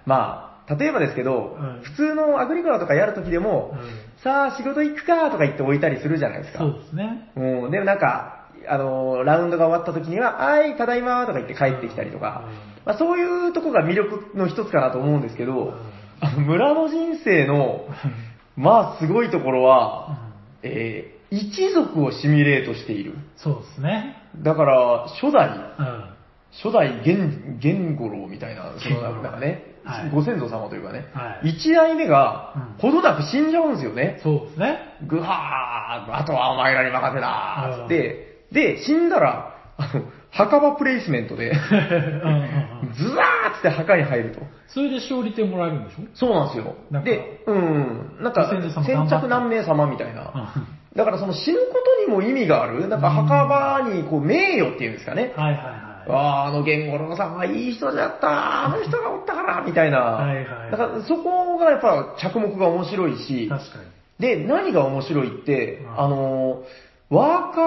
まあ、例えばですけど、うん普通のアグリコラとかやるときでも、うんさあ仕事行くかとか言って置いたりするじゃないですか。そうですね。うん、でもなんか、あの、ラウンドが終わった時には、はい、ただいまとか言って帰ってきたりとか、まあ、そういうとこが魅力の一つかなと思うんですけど、あの村の人生の、まあすごいところは、えー一族をシミュレートしている。そうですね。だから、初代、うん。初代玄、玄五郎みたいな、そのなんかね、はいご先祖様というかね、はい一代目がうん、ほどなく死んじゃうんですよね。そうですね。ぐはー、あとはお前らに任せなーつって、で、死んだら、あの、墓場プレイスメントで、ズワーって墓に入ると。それで勝利点もらえるんでしょ？そうなんですよで、うん、なんか、ご先着何名様みたいな。うんだからその死ぬことにも意味がある。なんか墓場にこう名誉っていうんですかね。はいはいはい。ああ、あの玄五郎さんはいい人だった、あの人がおったから、みたいな。はいはいだからそこがやっぱ着目が面白いし、確かに。で、何が面白いって、うんあの、ワーカ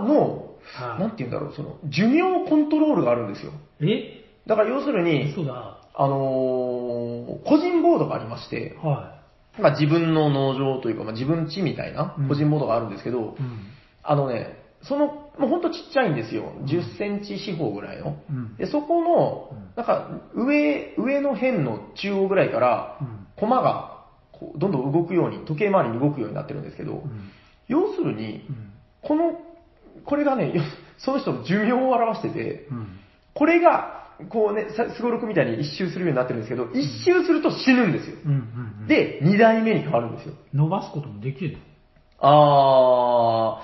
ーの、はいなんて言うんだろう、その、寿命コントロールがあるんですよ。え？だから要するに、そうだ。あのー個人ボードがありまして、はまあ自分の農場というか、まあ自分地みたいなうん個人ボードがあるんですけど、い。うん。あのね、その、もうほんとちっちゃいんですよ。10センチ四方ぐらいの。うん。で、そこのうん、なんか、上、上の辺の中央ぐらいから、うん。駒が、こう、どんどん動くように、時計回りに動くようになってるんですけど、うん。要するにう、ん。この、これがね、よ その人の寿命を表してて、うん。これが、こうね、さすごろくみたいに一周するようになってるんですけど、一周すると死ぬんですよ。うん。うん。、で、二代目に変わるんですよ。伸ばすこともできるの？あ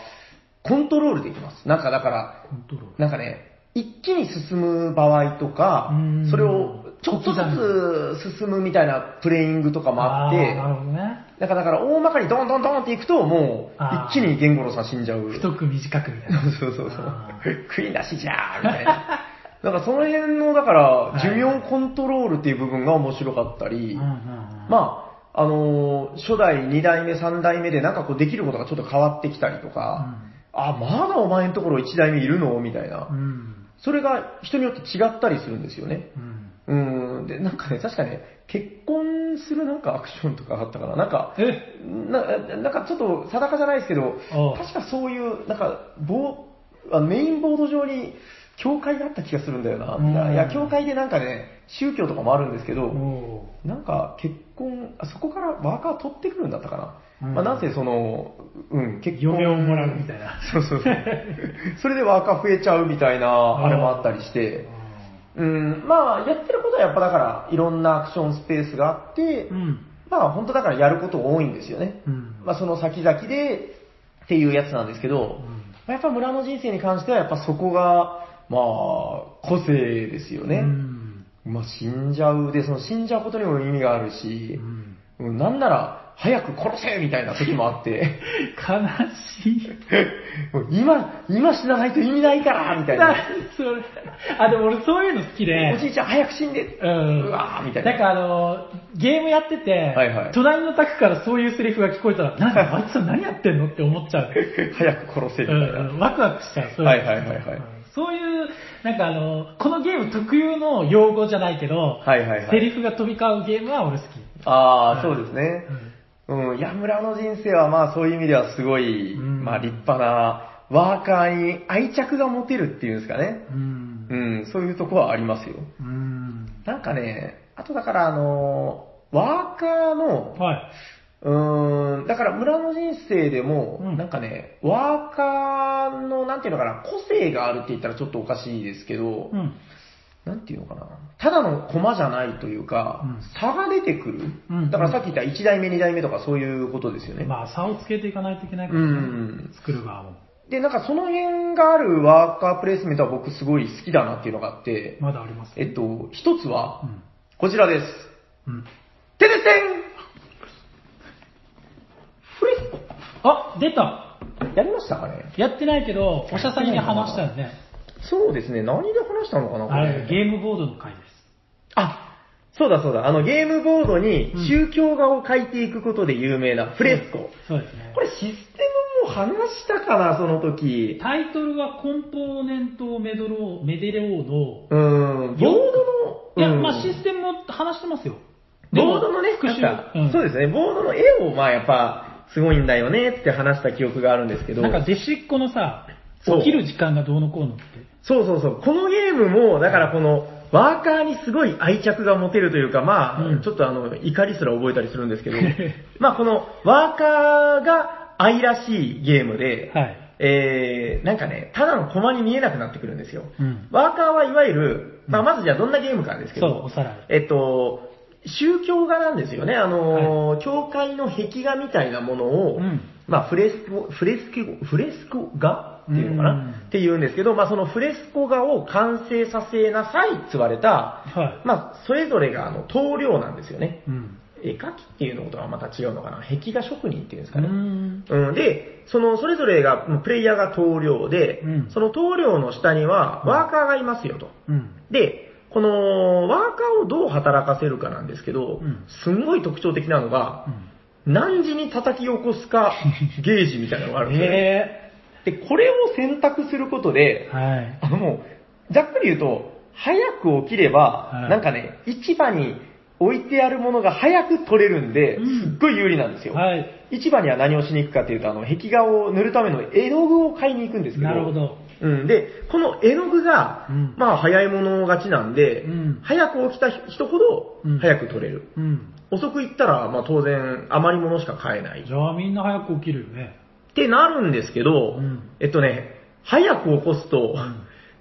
ー、コントロールできます。なんかだから、コントロール。なんかね、一気に進む場合とかうん、それをちょっとずつ進むみたいなプレイングとかもあって、ーなるほどね。だからだから大まかにドンドンドンっていくと、もう一気にゲンゴロウさん死んじゃう。太く短くみたいな。そうそうそうあ。食いなしじゃーみたいな。だからその辺の、だから、寿命コントロールっていう部分が面白かったり、うんうんうん。まあ、あのー初代、二代目、三代目でなんかこうできることがちょっと変わってきたりとか、あ、まだお前のところ一代目いるの？みたいなう。ん。それが人によって違ったりするんですよね。うん。うん。で、なんかね、確かね、結婚するなんかアクションとかあったかな。なんか、え？ななんかちょっと定かじゃないですけど、確かそういう、なんか、ボーあのメインボード上に教会があった気がするんだよな。うんいや、教会でなんかね、宗教とかもあるんですけど、おなんか結婚、あそこからワーカー取ってくるんだったかな。うんまあ、なんせその、うん、結婚。嫁をもらうみたいな。そうそうそう。それでワーカー増えちゃうみたいな、あれもあったりして、うん、まあ、やってることはやっぱだから、いろんなアクションスペースがあって、うん。まあ、本当だからやること多いんですよね。うん。まあ、その先々でっていうやつなんですけど、うんまあやっぱ村の人生に関してはやっぱそこが、まあ、個性ですよね。うん。まあ、死んじゃう。で、その死んじゃうことにも意味があるうし、んうんなんなら、早く殺せみたいな時もあって、悲しい。もう今、今死なないと意味ないからみたいな。何それ。あ、でも俺そういうの好きで。おじいちゃん早く死んで、うん。うわーみたいな。なんかあの、ゲームやってて、はいはい隣の宅からそういうセリフが聞こえたら、なんだ、あいつは何やってんのって思っちゃう。早く殺せみうんたいな。うん、ワクワクしちゃう。そういうのはいはいはいはいうんそういう、なんかあの、このゲーム特有の用語じゃないけど、はいはいはいセリフが飛び交うゲームは俺好き。ああ、そうですね。うんうん、いや、村の人生はまあそういう意味ではすごい、うんまあ立派なワーカーに愛着が持てるっていうんですかね。うんうん、そういうとこはありますよ。うん。なんかね、あとだからあの、ワーカーの、はい。うーん、だから村の人生でも、うんなんかね、ワーカーの、なんていうのかな、個性があるって言ったらちょっとおかしいですけど、うん。なんていうのかな、ただの駒じゃないというか、うん差が出てくる、うんだからさっき言った1代目、2代目とかそういうことですよね。まあ、差をつけていかないといけないからね。うん作る側も。で、なんかその辺があるワーカープレイスメントは僕すごい好きだなっていうのがあって、まだあります。えっと、一つはう、ん。こちらです。うん。テレセンフレスコあ、出たやりましたかね？やってないけど、おしゃさんに話したよね。そうですね。何で話したのかなこあれれ、ゲームボードの回です。あ、そうだそうだ。あの、ゲームボードにうん宗教画を描いていくことで有名なフレスコ。そうですね。これシステムも話したかな、その時。タイトルはコンポーネントメドロー、メデレオの、うーん、ボードの、いや、うんまあシステムも話してますよ。ボードのね、復習。なんかうんそうですね、ボードの絵を、まあやっぱ、すごいんだよねって話した記憶があるんですけど。なんか弟子っ子のさ、そう起きる時間がどうのこうのって。そうそうそう。このゲームも、だからこの、ワーカーにすごい愛着が持てるというか、まあ、うんちょっとあの、怒りすら覚えたりするんですけど、まあこの、ワーカーが愛らしいゲームで、はい。えー、なんかね、ただのコマに見えなくなってくるんですよ。うん。ワーカーはいわゆる、まあまずじゃあどんなゲームかですけそう、ど、おさらい。えっと、宗教画なんですよね。あのー教会の壁画みたいなものを、うんまあフレスコ、フレスコ、フレスコ画っていうのかな、うんっていうんですけど、まあそのフレスコ画を完成させなさいって言われた、はまあそれぞれがあの棟梁なんですよね。い。うん。絵描きっていうのとはまた違うのかな？壁画職人っていうんですうかね。ん。うん、で、その、それぞれが、プレイヤーが棟梁で、うんその棟梁の下にはワーカーがいますよと。うん。で、このワーカーをどう働かせるかなんですけど、うんすんごい特徴的なのが、何時に叩き起こすか ゲージみたいなのがあるんですよね。えで、これを選択することでえ、はい。あのもう、ざっくり言うと、早く起きれば、はいなんかね、市場に置いてあるものが早く取れるんで、うんすっごい有利なんですよ。はい。市場には何をしに行くかっていうと、あの、壁画を塗るための絵の具を買いに行くんですけど。なるほど。うん。で、この絵の具が、うんまあ、早い者勝ちなんで、うん早く起きた人ほどうん、早く取れる。うん。遅く行ったら、まあ、当然、余り物しか買えない。じゃあみんな早く起きるよね。ってなるんですけど、うんえっとね、早く起こすと、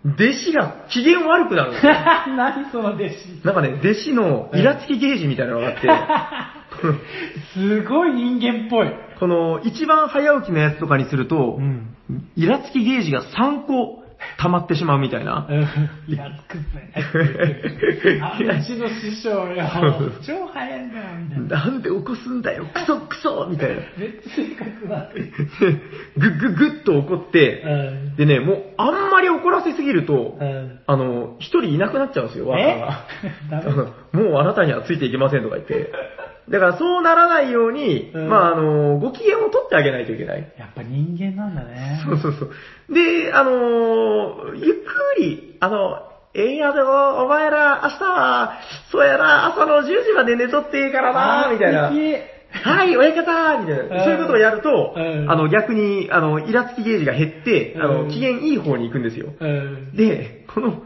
弟子が機嫌悪くなるんですよ。何その弟子。なんかね、弟子のイラつきゲージみたいなのがあって、すごい人間っぽい。この一番早起きのやつとかにすると、ん。イラつきゲージが3個溜まってしまうみたいな。いやつくぜ。あ、うちの師匠よ。超早いんだよ、みたいな。なんで起こすんだよ、クソクソみたいな。めっちゃ性格。ぐっぐっぐっと怒って、うんでね、もうあんまり怒らせすぎると、うんあの、一人いなくなっちゃうんですよ、ワーカーが。ダメあの もうあなたにはついていけませんとか言って。だからそうならないように、うんまああの、ご機嫌を取ってあげないといけない。やっぱ人間なんだね。そうそうそう。で、あのーゆっくり、あの、ええやでも、お前ら、明日は、そうやな、朝の10時まで寝とっていいからな、みたいな。はい、親方みたいな。うんそういうことをやると、うんあの、逆に、あの、イラつきゲージが減って、あの、うん機嫌いい方に行くんですよ。うん。で、この、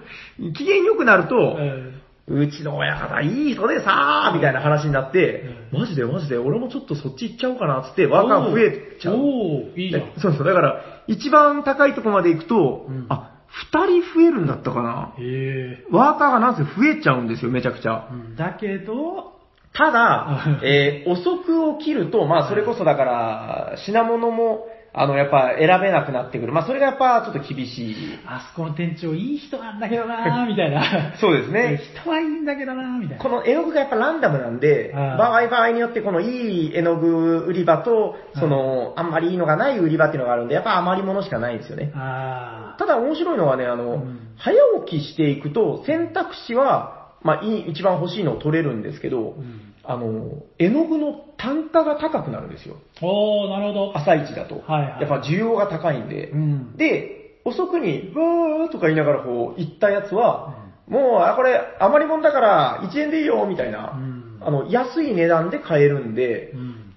機嫌良くなると、うんうちの親方いい人でさーみたいな話になって、うんマジでマジで俺もちょっとそっち行っちゃおうかなっつってワーカー増えちゃう。おーいいじゃん。そうそう。だから、一番高いとこまで行くと、うんあ、二人増えるんだったかな。へえ。ワーカーがなんせ増えちゃうんですよ、めちゃくちゃ。うんだけど、ただうん、えー遅く起きると、まあそれこそだから、品物も、あの、やっぱ選べなくなってくる。まあそれがやっぱちょっと厳しい。あそこの店長いい人なんだけどなー みたいな。そうですね。人はいいんだけどなーみたいな。この絵の具がやっぱランダムなんで、うん場合場合によってこのいい絵の具売り場と、その、あんまりいいのがない売り場っていうのがあるんで、やっぱ余り物しかないんですよね。あただ面白いのはね、あの、うん早起きしていくと選択肢は、まあいい、一番欲しいのを取れるんですけど、ー。うんあの、絵の具の単価が高くなるんですよ。おー、なるほど。朝一だと。はいはいやっぱ需要が高いんで。うん。で、遅くに、ブーとか言いながらこう、行ったやつは、もう、あ、これ、余り物だから、1円でいいよ、みたいな、うんあの、安い値段で買えるんで、うん。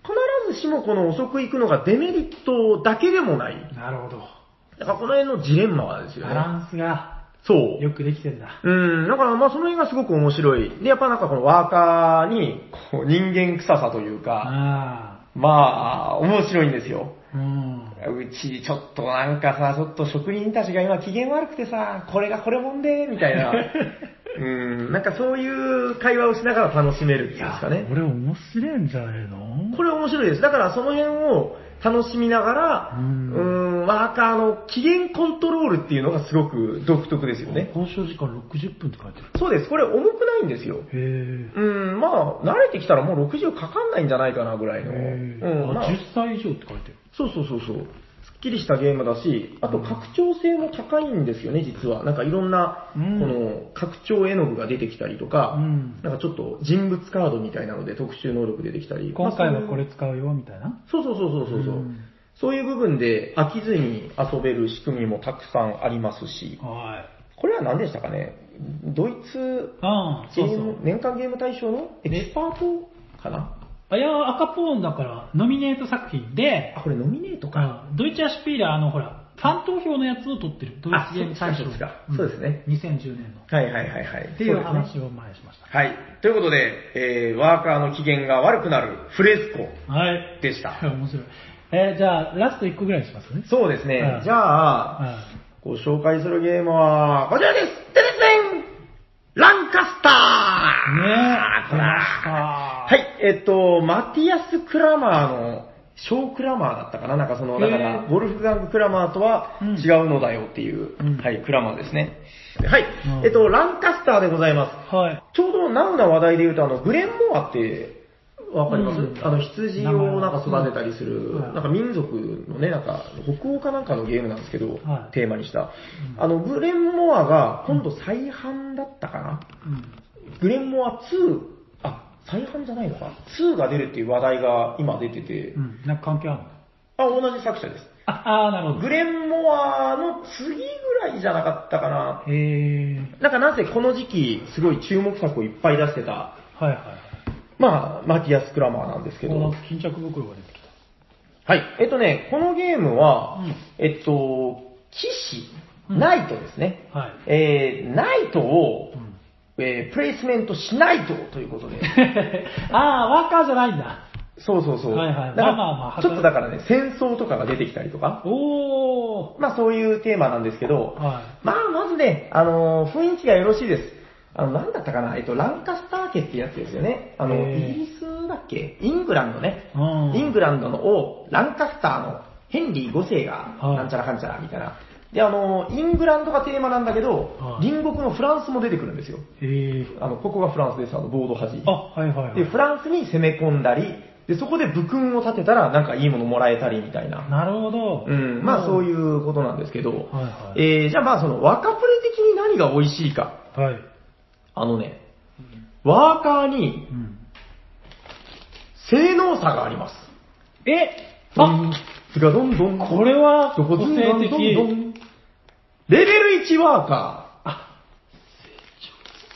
必ずしもこの遅く行くのがデメリットだけでもない。なるほど。だからこの辺のジレンマですよね。バランスがそう。よくできてんだ。うん、だからまあその辺がすごく面白い。で、やっぱなんかこのワーカーに、こう人間臭さというか、あまあ、面白いんですよ。あ。うん。うち、ちょっとなんかさ、ちょっと職人たちが今機嫌悪くてさ、これがこれもんで、みたいな。うん、なんかそういう会話をしながら楽しめるっていうんですかね。これ面白いんじゃないの？これ面白いです。だからその辺を楽しみながら、ううんん、ワーカーの機嫌コントロールっていうのがすごく独特ですよね。交渉時間60分って書いてる。そうです。これ重くないんですよ。へえ。うん、まあ、慣れてきたらもう60かかんないんじゃないかなぐらいの。うん、まああ、10歳以上って書いてる。そうそうそうそう。きりしたゲームだし、あと拡張性も高いんですよね、実は。なんかいろんな、うんこの拡張絵の具が出てきたりとか、うんなんかちょっと人物カードみたいなので特殊能力出てきたり。今回はまあこれ使うよ、みたいな？そうそうそうそうそうそう、うんそういう部分で飽きずに遊べる仕組みもたくさんありますし、はい。これは何でしたかね？ドイツゲームそうそう。年間ゲーム大賞のエキスパートかな？あいや、赤ポーンだから、ノミネート作品であ、、これノミネートか。うん Deutscher Spiele、あの、ほら、ファン投票のやつを取ってる。ドイツゲーム大賞あそっちかそうですね2010年の。はいはいはいはい。っていうそうですね話を前にしました。はい。ということで、えー、ワーカーの機嫌が悪くなるフレスコはい。でした。面白い。えーじゃあ、ラスト1個ぐらいにしますね。そうですね。うんじゃあ、はご紹介するゲームは、こちらですでですねランカスターねえこましたはい、えっと、マティアス・クラマーの、ショー・クラマーだったかな？なんかその、だかへら、えゴルフガング・クラマーとはうん。違うのだよっていう、うん。はい、クラマーですね。はい、うん。えっと、ランカスターでございます。はい。ちょうどナウな話題で言うと、あの、グレンモアって、わかります、うん。あの、羊をなんか育てたりする、うんなんか民族のね、なんか、北欧かなんかのゲームなんですけど、はい。テーマにした。うん。あの、グレンモアが今度再販だったかな、うん。グレンモア2、あ、再販じゃないのか ?2 が出るっていう話題が今出てて、うん。なんか関係あるの？あ、同じ作者です。あ、あーなるほど。グレンモアの次ぐらいじゃなかったかな。へえ。なんかなぜこの時期、すごい注目作をいっぱい出してた、はいはいはい。まあ、マティアス・クラマーなんですけどこの、巾着袋が出てきた。はい。えっとね、このゲームは、うんえっと、騎士、うんナイトですね。はい。えー、ナイトを、うんえープレイスメントしないとということで。ああ、ワーカーじゃないんだ。そうそうそう。はいはいだからまあまあまあちょっとだからね、戦争とかが出てきたりとか、おー。まあそういうテーマなんですけど、はまあまずね、あのー雰囲気がよろしいです。あの、なんだったかな、えっと、ランカスター家ってやつですよね。あの、イギリスだっけ？イングランドね。イングランドの王、ランカスターのヘンリー5世が、はいなんちゃらかんちゃらみたいな。で、あの、イングランドがテーマなんだけど、はい隣国のフランスも出てくるんですよ。へえ。あの、ここがフランスです、あの、ボード端。あ、はいはいはい。で、フランスに攻め込んだり、で、そこで武勲を立てたら、なんかいいものもらえたりみたいな。なるほど。うん、まあそうういうことなんですけど、はいはいえー、じゃあまあその若プレ的に何が美味しいか。ん。はい。あのね、ワーカーにうん。性能差があります。え？ああ、つがどんどん。これは個性的レベル1ワーカあ、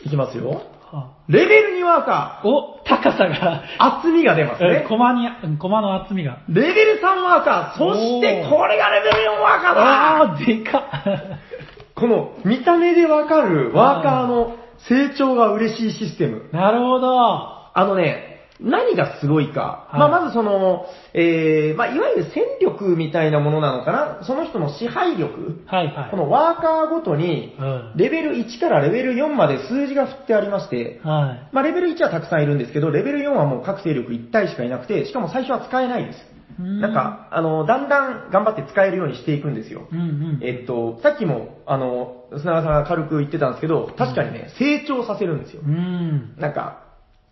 ー。いきますよ。はレベル2ワーカお、高さが、ー。厚みが出ますね。コマに、うんコマの厚みが。レベル3ワーカー。そしてこれがレベル4ワーカーだあー、でかっ。この見た目でわかるワーカーの成長が嬉しいシステム。なるほど。はあのね、何がすごいか。はいまあ、まずその、えー、まあ、いわゆる戦力みたいなものなのかな。その人の支配力。いはい。このワーカーごとにうん、レベル1からレベル4まで数字が振ってありまして、はい。まあ、レベル1はたくさんいるんですけど、レベル4はもう各勢力1体しかいなくて、しかも最初は使えないです。うんなんか、あの、だんだん頑張って使えるようにしていくんですよ。うんうん。えっと、さっきも、あの、砂川さんが軽く言ってたんですけど、確かにね、成長させるんですよう。ん。なんか、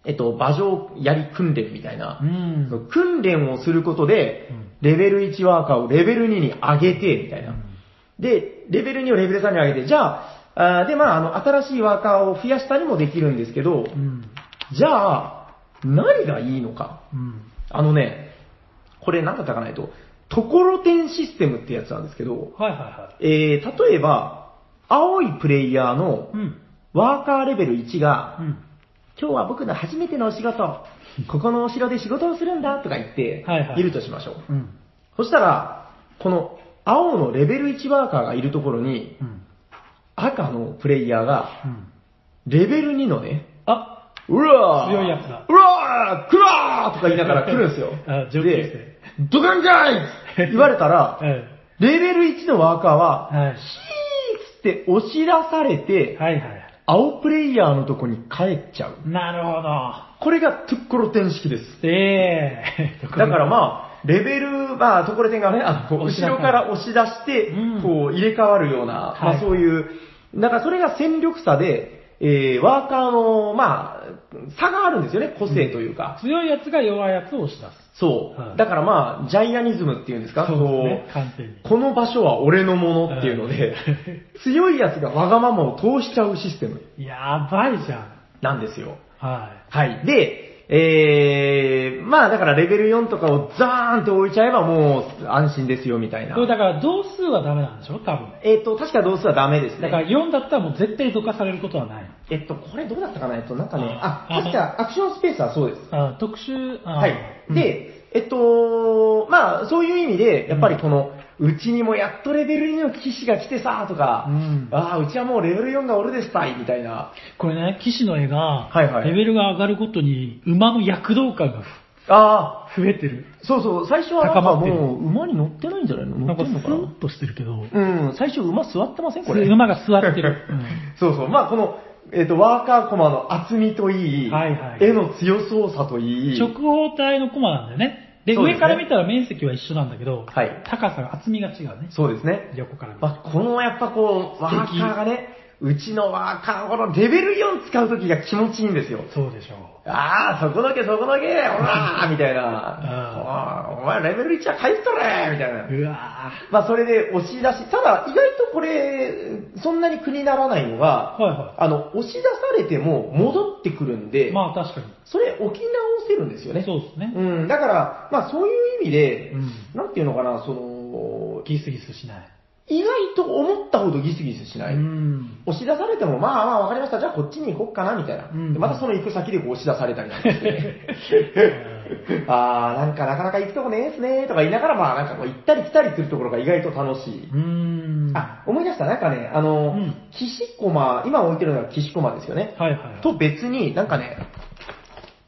えっと、馬上やり訓練みたいなう。ん。訓練をすることでうん、レベル1ワーカーをレベル2に上げて、みたいな。で、レベル2をレベル3に上げて、じゃあ、あーで、まあ、あの、新しいワーカーを増やしたりもできるんですけど、うん。じゃあ、何がいいのか。うん。あのね、これ何だったかないと、ところてんシステムってやつなんですけど、はいはいはえー、例えば、青いプレイヤーの。ワーカーレベル1が、うん。今日は僕の初めてのお仕事、ここのお城で仕事をするんだとか言ってはいはい、いるとしましょう。うん。そしたら、この青のレベル1ワーカーがいるところに、うん。赤のプレイヤーが、うん。レベル2のね、あ、うわー強いやつだうわー来らーとか言いながら来るんですよ。あ上級生で、ドカンかいって言われたら、え レベル1のワーカーは、え。はい。ヒーっつって押し出されて、はいはい。青プレイヤーのとこに帰っちゃう。なるほど。これがトゥッコロテン式です。ええ だからまあ、レベル、まあ、ところてんがね、あの、後ろから押し出してうん、こう、入れ替わるような、まはいあそういう、だからそれが戦力差で、えー、ワーカーの、まあ、差があるんですよね、個性というか。強いやつが弱いやつを押し出す。そう。はいだからまあ、ジャイアニズムっていうんですか、そうねこ。の場所は俺のものっていうので、強いやつがわがままを通しちゃうシステムやばいじゃん。なんですよ。ははい。で、えー、まあだからレベル4とかをザーンって置いちゃえばもう安心ですよみたいい。なこ。れだから同数はダメなんでしょ？多分。えっ、と、確か同数はダメですね。だから4だったらもう絶対どかされることはない。えっと、これどうだったかな？えっと、なんかね、あ、あ確かアクションスペースはそうです。あ特殊、あはい。で、えっと、まあ、そういう意味で、やっぱりこの、うちにもやっとレベル2の騎士が来てさ、とか、うん。ああ、うちはもうレベル4が俺ですたい、みたいな。これね、騎士の絵が、はいはい。レベルが上がるごとに馬の躍動感があ増えてる。あ、そうそう、最初はなんかもう、馬に乗ってないんじゃないの？乗なんかスってんのかなーッとしてるけど、うん、最初馬座ってません？これ。馬が座ってる。うん。そうそう。まあ、この、えっ、と、ワーカーコマの厚みといい、はいはい。絵の強そうさといい、直方体のコマなんだよね。で、そうですね上から見たら面積は一緒なんだけど、はい高さが、厚みが違うね。そうですね。横から見るとまあ、このやっぱこう、ワーカーがね、うちのワーカー、このレベル4使うときが気持ちいいんですよ。そうでしょう。ああ、そこだけそこだけ、ほらー みたいな。お前レベル1は返しとれみたいな。うわまあそれで押し出し、ただ意外とこれ、そんなに苦にならないのが、はいはいあの、押し出されても戻ってくるんで、ーまあ確かに。それ置き直せるんですよね。そうですね。うん、だから、まあそういう意味で、うんなんていうのかな、その、ギスギスしない。意外と思ったほどギスギスしない。うん。押し出されても、まあまあわかりました、じゃあこっちに行こっかな、みたいな。またその行く先でこう押し出されたりなんかして。あー、なんかなかなか行くとこねえっすねとか言いながら、まあなんかこう行ったり来たりするところが意外と楽しい。うん。あ、思い出した、なんかね、あの、うん騎士駒、今置いてるのは騎士駒ですよね。はいはいはい。と別になんかね、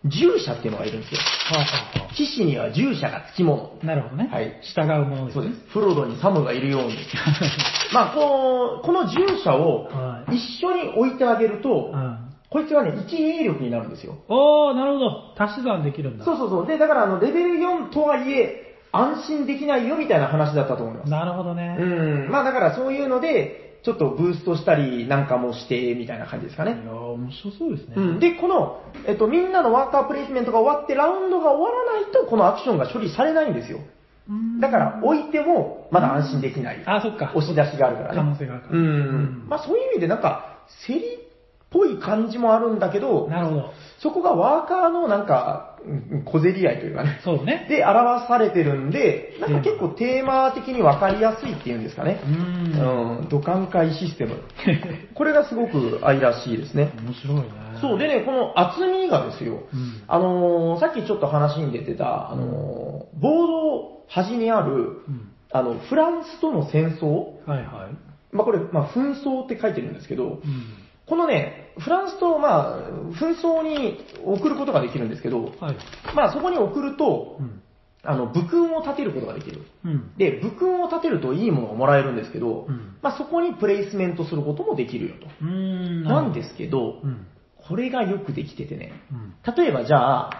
従者っていうのがいるんですよ。はあはあは騎士には従者がつきもの。あなるほどね。はい従うものですね。そうです。フロードにサムがいるように。まあ、こう、この従者をはい一緒に置いてあげると、うん。こいつがね、1兵力になるんですよ。おー、なるほど。足し算できるんだ。そうそうそう。で、だからあの、レベル4とはいえ、安心できないよみたいな話だったと思います。なるほどね。うん。まあだからそういうので、ちょっとブーストしたりなんかもして、みたいな感じですかいや面白そうですね。うん。で、この、えっと、みんなのワーカープレイスメントが終わって、ラウンドが終わらないと、このアクションが処理されないんですよ。うんだから、置いても、まだ安心できない。あ、そっか。押し出しがあるからね。可能性があるから。うん。まあそういう意味でなんか、競りっぽい感じもあるんだけど、なるほど。そこがワーカーのなんか、うん小競り合いというかね。そうね。で、表されてるんで、なんか結構テーマ的に分かりやすいっていうんですかねう。ん。うん、土管会システム。これがすごく愛らしいですね。面白いね。そう、でね、この厚みがですよ、うんあのーさっきちょっと話に出てた、あのーボード端にある、うん。あの、フランスとの戦争はいはい。まあこれ、まあ紛争って書いてるんですけど、うん。このね、フランスと、まあ、紛争に送ることができるんですけど、はい。まあそこに送るとう、ん。あの、武勲を立てることができる。うん。で、武勲を立てるといいものがもらえるんですけど、うんまあそこにプレイスメントすることもできるよと。なんですけど、うん。これがよくできててね、うん。例えばじゃあ、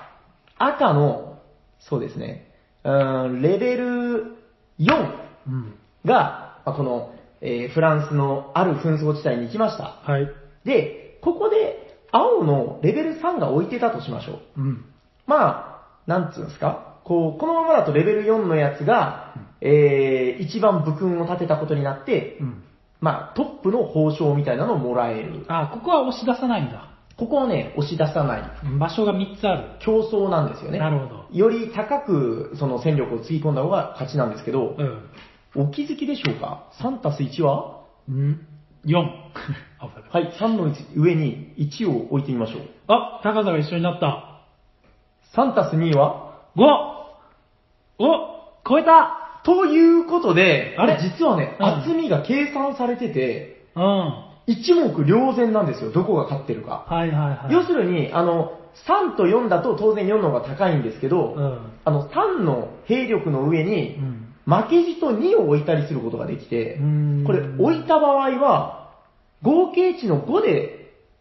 赤の、そうですね、うーん、レベル4うん。が、まあこの、えーフランスのある紛争地帯に行きました。はい。で、ここで青のレベル3が置いてたとしましょう。うん。まあ、なんつうんですか？こう、このままだとレベル4のやつが、えー、一番武勲を立てたことになって、うん。まあ、トップの報奨みたいなのをもらえる。あ、ここは押し出さないんだ。ここはね、押し出さない場所が3つある。競争なんですよね。なるほど。より高くその戦力をつぎ込んだ方が勝ちなんですけど、うん。お気づきでしょうか ?3 たす1は？うん。4。あ、はい。はい、3の上に1を置いてみましょう。あ、高さが一緒になった。3たす2は 5! お超えたということで、あれ？実はね、うん厚みが計算されてて、うん。は一目瞭然なんですよ、どこが勝ってるか。いはいはい。要するに、あの、3と4だと当然4の方が高いんですけど、うん。あの、3の兵力の上に、うん。負けじと2を置いたりすることができてう、んこれ置いた場合は、合計値の5で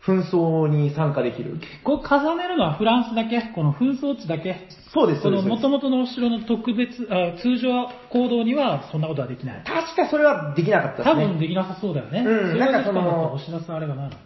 紛争に参加できる。こう重ねるのはフランスだけ？この紛争地だけ？そうです、そのそうです。元々のお城の特別、あ通常行動にはそんなことはできない。確かそれはできなかったです多ね。分できなさそうだよね。うんなんかそのできたんだったら押し出すあれがないのか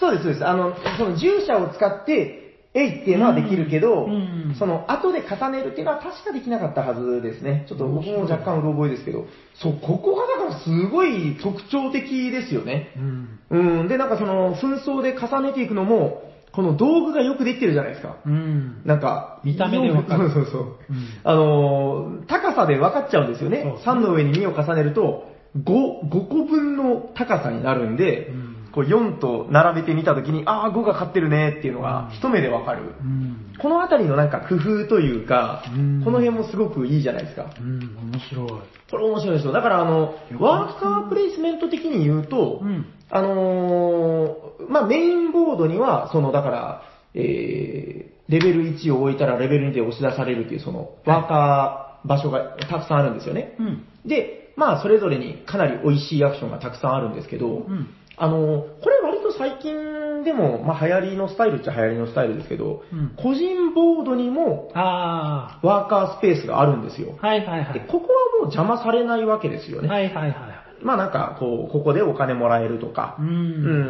そうです、そうです。あの、その従者を使って、えいっていうのはできるけど、うんうんその後で重ねるっていうのは確かできなかったはずですね。ちょっと僕も若干うろ覚えですけど。そう、ここがだからすごい特徴的ですよね。うん。うん。で、なんかその、紛争で重ねていくのも、この道具がよくできてるじゃないですか。うん。なんか、見た目でわかるそうそうそう。うんあのー高さで分かっちゃうんですよね。ね3の上に2を重ねると、5、5個分の高さになるんで、うんこう4と並べてみたときに、ああ、5が勝ってるねっていうのがうん一目で分かる。うん。このあたりのなんか工夫というか、うんこの辺もすごくいいじゃないですか。うん、面白い。これ面白いですよ。だからあの、ワーカープレイスメント的に言うと、うん。あのーまあ、メインボードには、その、だから、えー、レベル1を置いたらレベル2で押し出されるっていう、その、ワーカー場所がたくさんあるんですよね。うん。で、まあ、それぞれにかなり美味しいアクションがたくさんあるんですけど、うん。あのーこれ割と最近でも、まあ、流行りのスタイルっちゃ流行りのスタイルですけど、うん個人ボードにもあワーカースペースがあるんですよ。あ。はいはいはい。で、ここはもう邪魔されないわけですよね。はいはいはい。まあなんか、こう、ここでお金もらえるとか、うん。う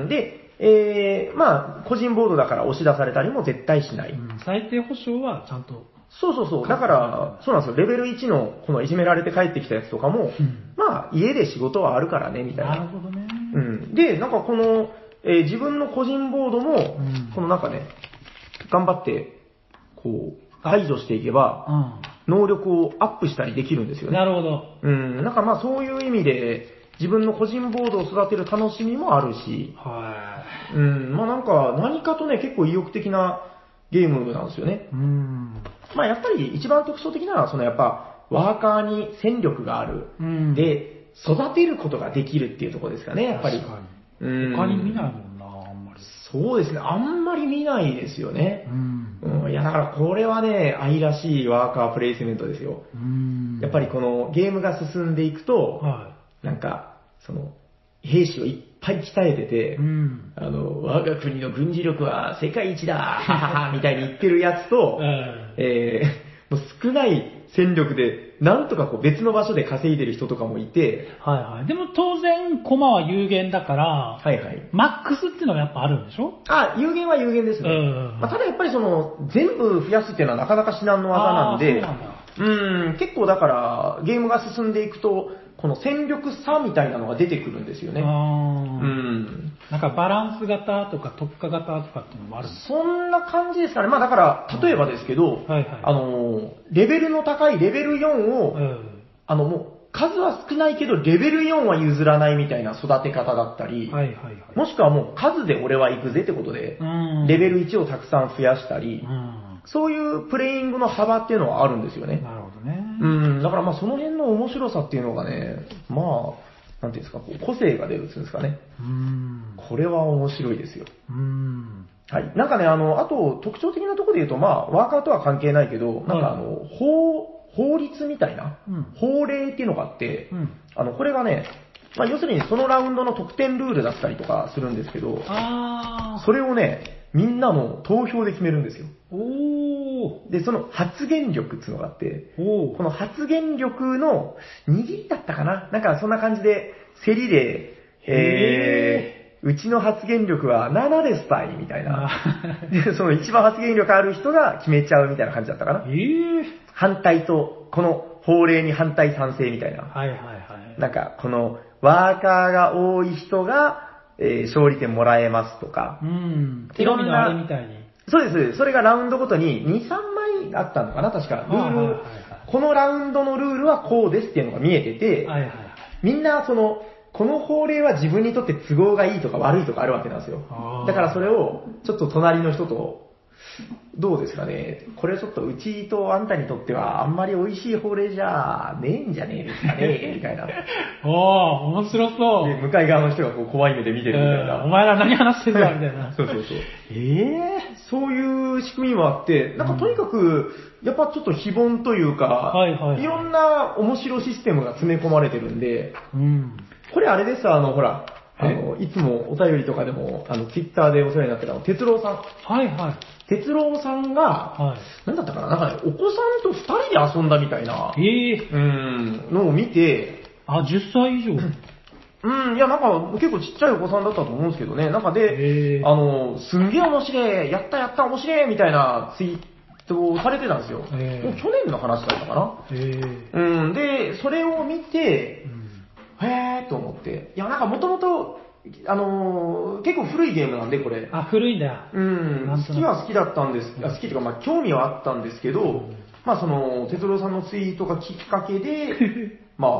ん。で、えー、まあ、個人ボードだから押し出されたりも絶対しない。うん最低保証はちゃんと。そうそうそう。だから、そうなんですよ。レベル1の、このいじめられて帰ってきたやつとかも、うんまあ、家で仕事はあるからね、みたいな。なるほどね。うん。で、なんかこの、えー自分の個人ボードも、んこのなんかね、頑張って、こう、排除していけば、う能力をアップしたりできるんですよん。ね。なるほど。うん。なんかまあそういう意味で、自分の個人ボードを育てる楽しみもあるし、はうん、まあなんか何かとね、結構意欲的なゲームなんですよね。い。うん。まあやっぱり一番特徴的なのは、そのやっぱ、ワーカーに戦力がある。うん。、で、育てることができるっていうところですかね、やっぱり。確かうんに。他に見ないもんな、あんまり。そうですね、あんまり見ないですよねう。ん。うん、いやだからこれはね、愛らしいワーカープレイスメントですよ。うん。やっぱりこのゲームが進んでいくと、はなんか、その、兵士をいっぱい鍛えててい。う、ん。あの、我が国の軍事力は世界一だはははみたいに言ってるやつと、う んえー、もう少ない戦力で、なんとかこう別の場所で稼いでる人とかもいて、はいはい。でも当然、コマは有限だから、はいはい。マックスっていうのがやっぱあるんでしょ？あ、有限は有限ですね。うんまあ、ただやっぱりその、全部増やすっていうのはなかなか至難の技なんで、あーそうなんだうん、結構だから、ゲームが進んでいくと、この戦力差みたいなのが出てくるんですよね。うん。なんかバランス型とか特化型とかっていうのもあるそんな感じですかね。まあだから、例えばですけど、はいはいあの、レベルの高いレベル4を、うん。あのもう、数は少ないけど、レベル4は譲らないみたいな育て方だったり、はいはいはい。もしくはもう数で俺は行くぜってことで、うん。レベル1をたくさん増やしたりう、ん。そういうプレイングの幅っていうのはあるんですよね。なる。うん、だからまあその辺の面白さっていうのがね、まあ、なんていうんですか、こう個性が出るっていうんですかね。うん。これは面白いですよ。うん。はい。なんかね、あの、あと特徴的なところで言うと、まあ、ワーカーとは関係ないけど、なんかあの、法、法律みたいな、うん法令っていうのがあって、うん。あの、これがね、まあ、要するにそのラウンドの得点ルールだったりとかするんですけど。それをね、みんなの投票で決めるんですよ。おー。で、その発言力っていうのがあって。この発言力の握りだったかな？なんかそんな感じで、競りで、えー、うちの発言力は7ですたいみたいな。その一番発言力ある人が決めちゃうみたいな感じだったかな？えー。反対と、この法令に反対賛成みたいな。はいはいはい。なんか、このワーカーが多い人が、えー勝利点もらえますとかう、ん。いろんなテレビのあれみたいに。そうです。それがラウンドごとに2、3枚あったのかな確か。ルール、このラウンドのルールはこうですっていうのが見えてて、はいはいはい。みんなその、この法令は自分にとって都合がいいとか悪いとかあるわけなんですよだからそれを、ちょっと隣の人と、どうですかね。これちょっとうちとあんたにとってはあんまり美味しい法令じゃねえんじゃねえですかね、みたいな。で、おー、面白そう。向かい側の人がこう怖い目で見てるみたいな。うんお前ら何話してんだ みたいな。そうそうそう。ええそういう仕組みもあって、なんかとにかく、やっぱちょっと非凡というか、はいはいはいろんな面白システムが詰め込まれてるんで、うん。これあれです、あの、ほら、あえの、いつもお便りとかでも、あの、ツイッターでお世話になってた、哲郎さん。はいはい。哲郎さんが、はい。なんだったかななんかね、お子さんと二人で遊んだみたいな、ええうん、のを見て、あ、10歳以上？うん、いや、なんか結構ちっちゃいお子さんだったと思うんですけどね、なんかで、あの、すんげえ面白い、やったやった面白いみたいなツイートをされてたんですよ。もう去年の話だったかな。ええうん、で、それを見てう、んへーと思って。いや、なんかもともと、あのー結構古いゲームなんで、これ。あ、古いんだ。よ。うん、好きは好きだったんです、あ好きというか、まあ、興味はあったんですけど、まあ、その、哲郎さんのツイートがきっかけで、まあ、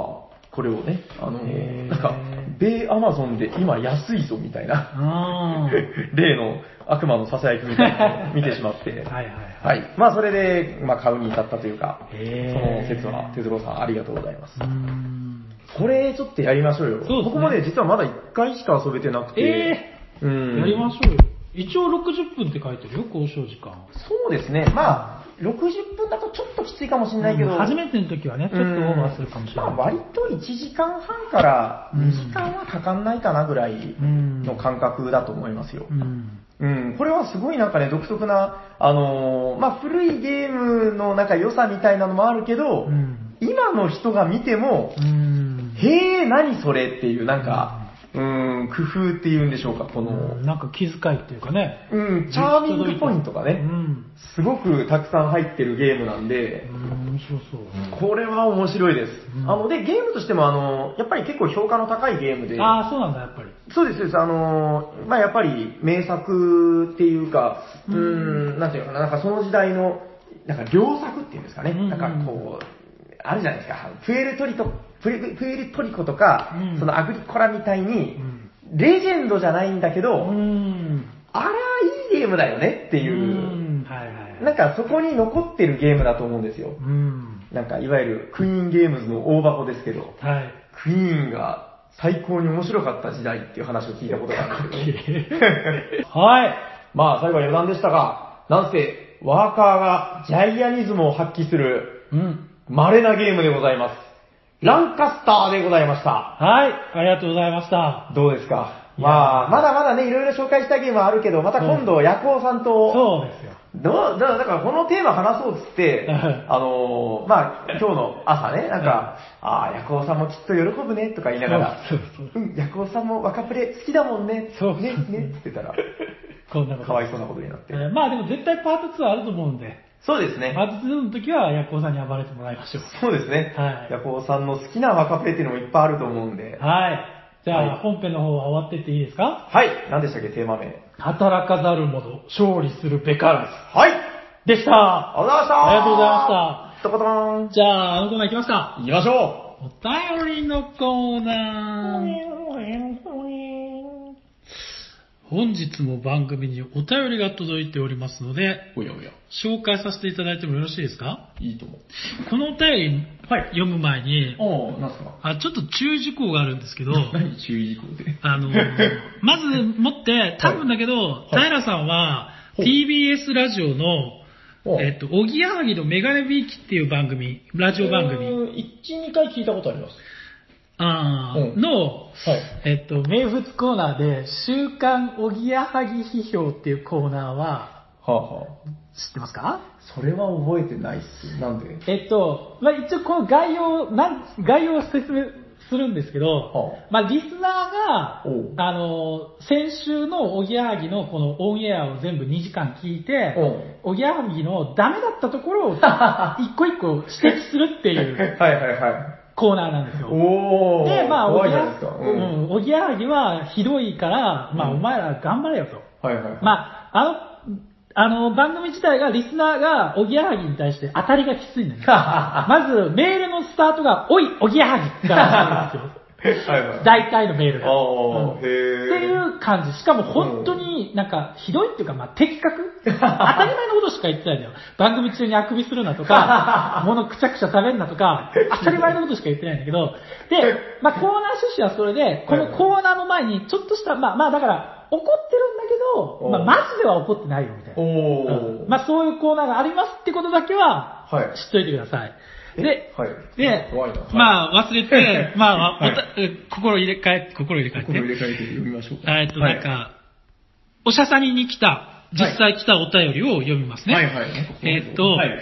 これをね、あのへー。なんか、米アマゾンで今安いぞみたいな、あ 例の悪魔の囁きみたいなのを見てしまって、ー はいはいははい。い。まあ、それで、まあ、買うに至ったというか、その説は、哲郎さんありがとうございますう。ん。これ、ちょっとやりましょうよ。そうですね僕もね、実はまだ1回しか遊べてなくて、えうん。やりましょうよ。一応60分って書いてるよ、交渉時間。そうですね。まあ、60分だとちょっときついかもしれないけど、うん初めての時はね、ちょっとオーバーするかもしれない。まあ、割と1時間半からうん2時間はかかんないかなぐらいうんの感覚だと思いますよう。ん。うん、これはすごいなんかね、独特な、あのーまあ、古いゲームのなんか良さみたいなのもあるけど、うん。今の人が見ても、うん。へえ、何それっていうなんか、うん、工夫っていうんでしょうか、この、なんか気遣いっていうかね。うん、チャーミングポイントがうね、ん。すごくたくさん入ってるゲームなんでう、ん、面白そう。これは面白いです。うんあの、で、ゲームとしても、あの、やっぱり結構評価の高いゲームで、ああ、そうなんだ、やっぱり。そうです、そうです。あの、まあ、やっぱり名作っていうか、うーん、なんていうのかな、なんかその時代の、なんか良作っていうんですかね。なんかこう、あるじゃないですか。プエルトリト、プエルプエルトリコとか、うんそのアグリコラみたいに、うん。レジェンドじゃないんだけど、うん。あれはいいゲームだよねっていう、うん。はいはいはい。なんかそこに残ってるゲームだと思うんですよ。うん。なんかいわゆるクイーンゲームズの大箱ですけど、はい。クイーンが最高に面白かった時代っていう話を聞いたことがあるんですけど、はい。まあ最後は余談でしたが、なんせワーカーがジャイアニズムを発揮するうん。稀なゲームでございます。ランカスターでございました。はい。ありがとうございました。どうですか？まあ、まだまだね、いろいろ紹介したゲームはあるけど、また今度、ヤコウさんと、そうですよ。どうだだからこのテーマ話そうっつって、はいあのーまあ、今日の朝ね、なんか、ああ、ヤコウさんもきっと喜ぶね、とか言いながら、そうそううん、ヤコウさんも若プレ好きだもんね、そうね、ね、って言ってたら、こんなこと。かわいそうなことになってえ。ーまあでも絶対パート2あると思うんで、そうですねパ。ート2の時はヤコウさんに暴れてもらいましょう。そうですね。はいヤコウさんの好きな若プレっていうのもいっぱいあると思うんで。はい。じゃあ、はい本編の方は終わってっていいですか？はい。何でしたっけ、テーマ名。働かざる者、勝利するべからはい。ず。でした。ありがとうございました。ありがとうございました。とことん。じゃあ、あのコーナー行きますか。行きましょお便りのコーナー。本日も番組にお便りが届いておりますので、う。おやおや。紹介させていただいてもよろしいですか？いいと思う。このお便り、読む前に、おー、なんすか？あちょっと注意事項があるんですけど、何注意事項で？あの、まずもって、多分だけど、い平さんは、TBS ラジオの、おえっと、おぎやはぎのメガネビーキっていう番組、ラジオ番組、うーん一、二回聞いたことあります。あーうん。の、はい。えっと、名物コーナーで、週刊おぎやはぎ批評っていうコーナーは、はあ、はあ、知ってますか？それは覚えてないっす。なんで？えっと、まあ、一応この概要、なん概要を説明するんですけど、はまあ、リスナーがあの、先週のおぎやはぎのこのオンエアを全部2時間聞いて、おぎやはぎのダメだったところを一個一個指摘するっていう。はいはいはい。コーナーなんですよ。おー。で、まあ、おぎや怖いじゃないですか。う。ん、おぎやはぎはひどいから、まあ、うんお前ら頑張れよと。はいはい。まあ、あの、あの、番組自体が、リスナーが、おぎやはぎに対して当たりがきついんだよね。まず、メールのスタートが、おい、おぎやはぎから始まるんですよ。はいはい。大体のメールが。っていう感じ。しかも本当になんかひどいっていうか、まあ、的確？当たり前のことしか言ってないんだよ。番組中にあくびするなとか、物くちゃくちゃ食べるなとか、当たり前のことしか言ってないんだけど、で、まあ、コーナー趣旨はそれで、このコーナーの前にちょっとした、まあ、まあ、だから、怒ってるんだけど、まあ、マジでは怒ってないよみたいな。うんまあ、そういうコーナーがありますってことだけは、はい知っといてください。で、はい。で怖いな。、まあ、忘れて、まあ、心入れ替え、心入れ替えて。心入れ替えて読みましょうか。えっと、はいなんか、おしゃさにに来た、実際来たお便りを読みますね。はいはい。えっとはい。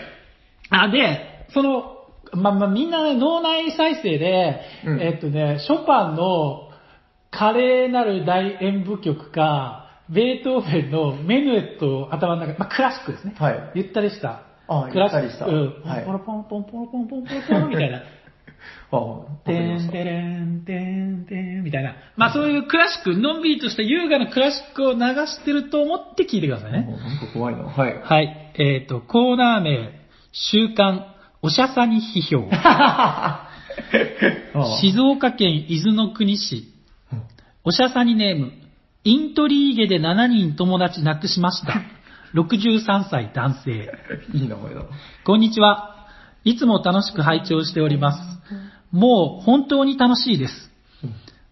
あ、で、その、まあ、まあ、みんなね、脳内再生で、うんえっとね、ショパンの華麗なる大演舞曲か、ベートーベンのメヌエットを頭の中、まあ、クラシックですね。はいゆったりした。あクラシック。うん。はいポロポンポンポロポンポンポロポンみたいな。あわかてんてれんてんてんみたいな。まあそういうクラシック、のんびりとした優雅なクラシックを流してると思って聞いてくださいね。なんか怖いな。はい。はい。えっ、と、コーナー名、週刊、おしゃさに批評。静岡県伊豆の国市。おしゃさにネーム、イントリーゲで7人友達亡くしました。63歳男性。いい名前だ。こんにちは。いつも楽しく拝聴しております。もう本当に楽しいです。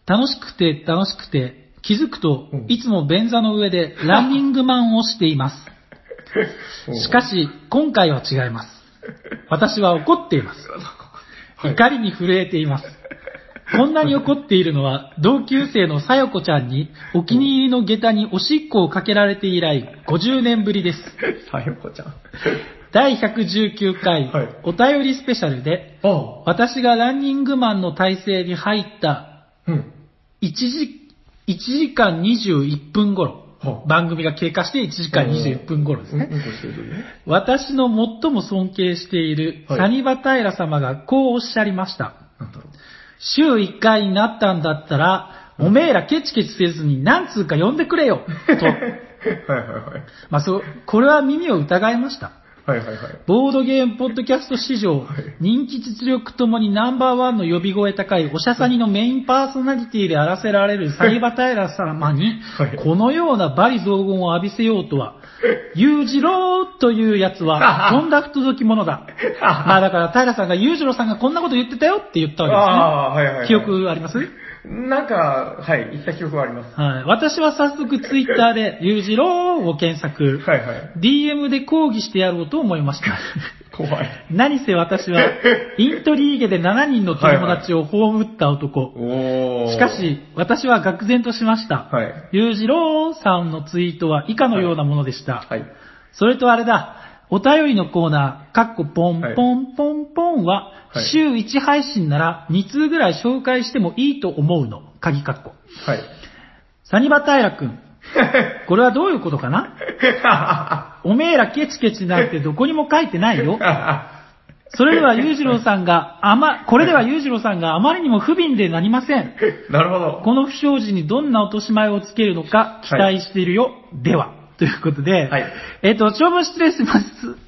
楽しくて楽しくて、気づくとうん、いつも便座の上でランニングマンをしています。しかし、今回は違います。私は怒っています。はい怒りに震えています。こんなに怒っているのは、同級生のさよこちゃんに、お気に入りの下駄におしっこをかけられて以来、50年ぶりです。さよこちゃん。第119回、はいお便りスペシャルで、あ私がランニングマンの体制に入ったうん。1時 ,1 時間21分頃、はあ番組が経過して1時間21分頃ですね。うんうんこしてる時ね。私の最も尊敬しているはいサニバタイラ様がこうおっしゃりました。なんだろう。週1回になったんだったら、おめえらケチケチせずに何通か呼んでくれよと。はいはいはい。まあそう、これは耳を疑いました。はいはいはい。ボードゲームポッドキャスト史上、はい人気実力ともにナンバーワンの呼び声高いおしゃさにのメインパーソナリティであらせられるサニバタイラ様にはい、このような罵詈雑言を浴びせようとは、裕次郎というやつは、とんだ不届き者だ。まあだから、平さんが裕次郎さんがこんなこと言ってたよって言ったわああ、はいはいはい。けですね。記憶あります？なんか、はい、言った記憶はあります。はい。私は早速ツイッターで、裕次郎を検索。はいはい。DM で抗議してやろうと思いました。怖い。何せ私は、イントリーゲで7人の友達を葬った男。おー。しか、し、私は愕然としました。はい。裕次郎さんのツイートは以下のようなものでした。はい。それとあれだ、お便りのコーナー、かっこポンはいポンポンポンは、はい週1配信なら2通ぐらい紹介してもいいと思うの。鍵かっこ。はい。サニバタイラくん、これはどういうことかな？おめえらケチケチなんてどこにも書いてないよ。それでは裕次郎さんがあま、これでは裕次郎さんがあまりにも不憫でなりません。なるほど。この不祥事にどんな落とし前をつけるのか期待しているよ。では。ということで、はいえっ、と、長文失礼します。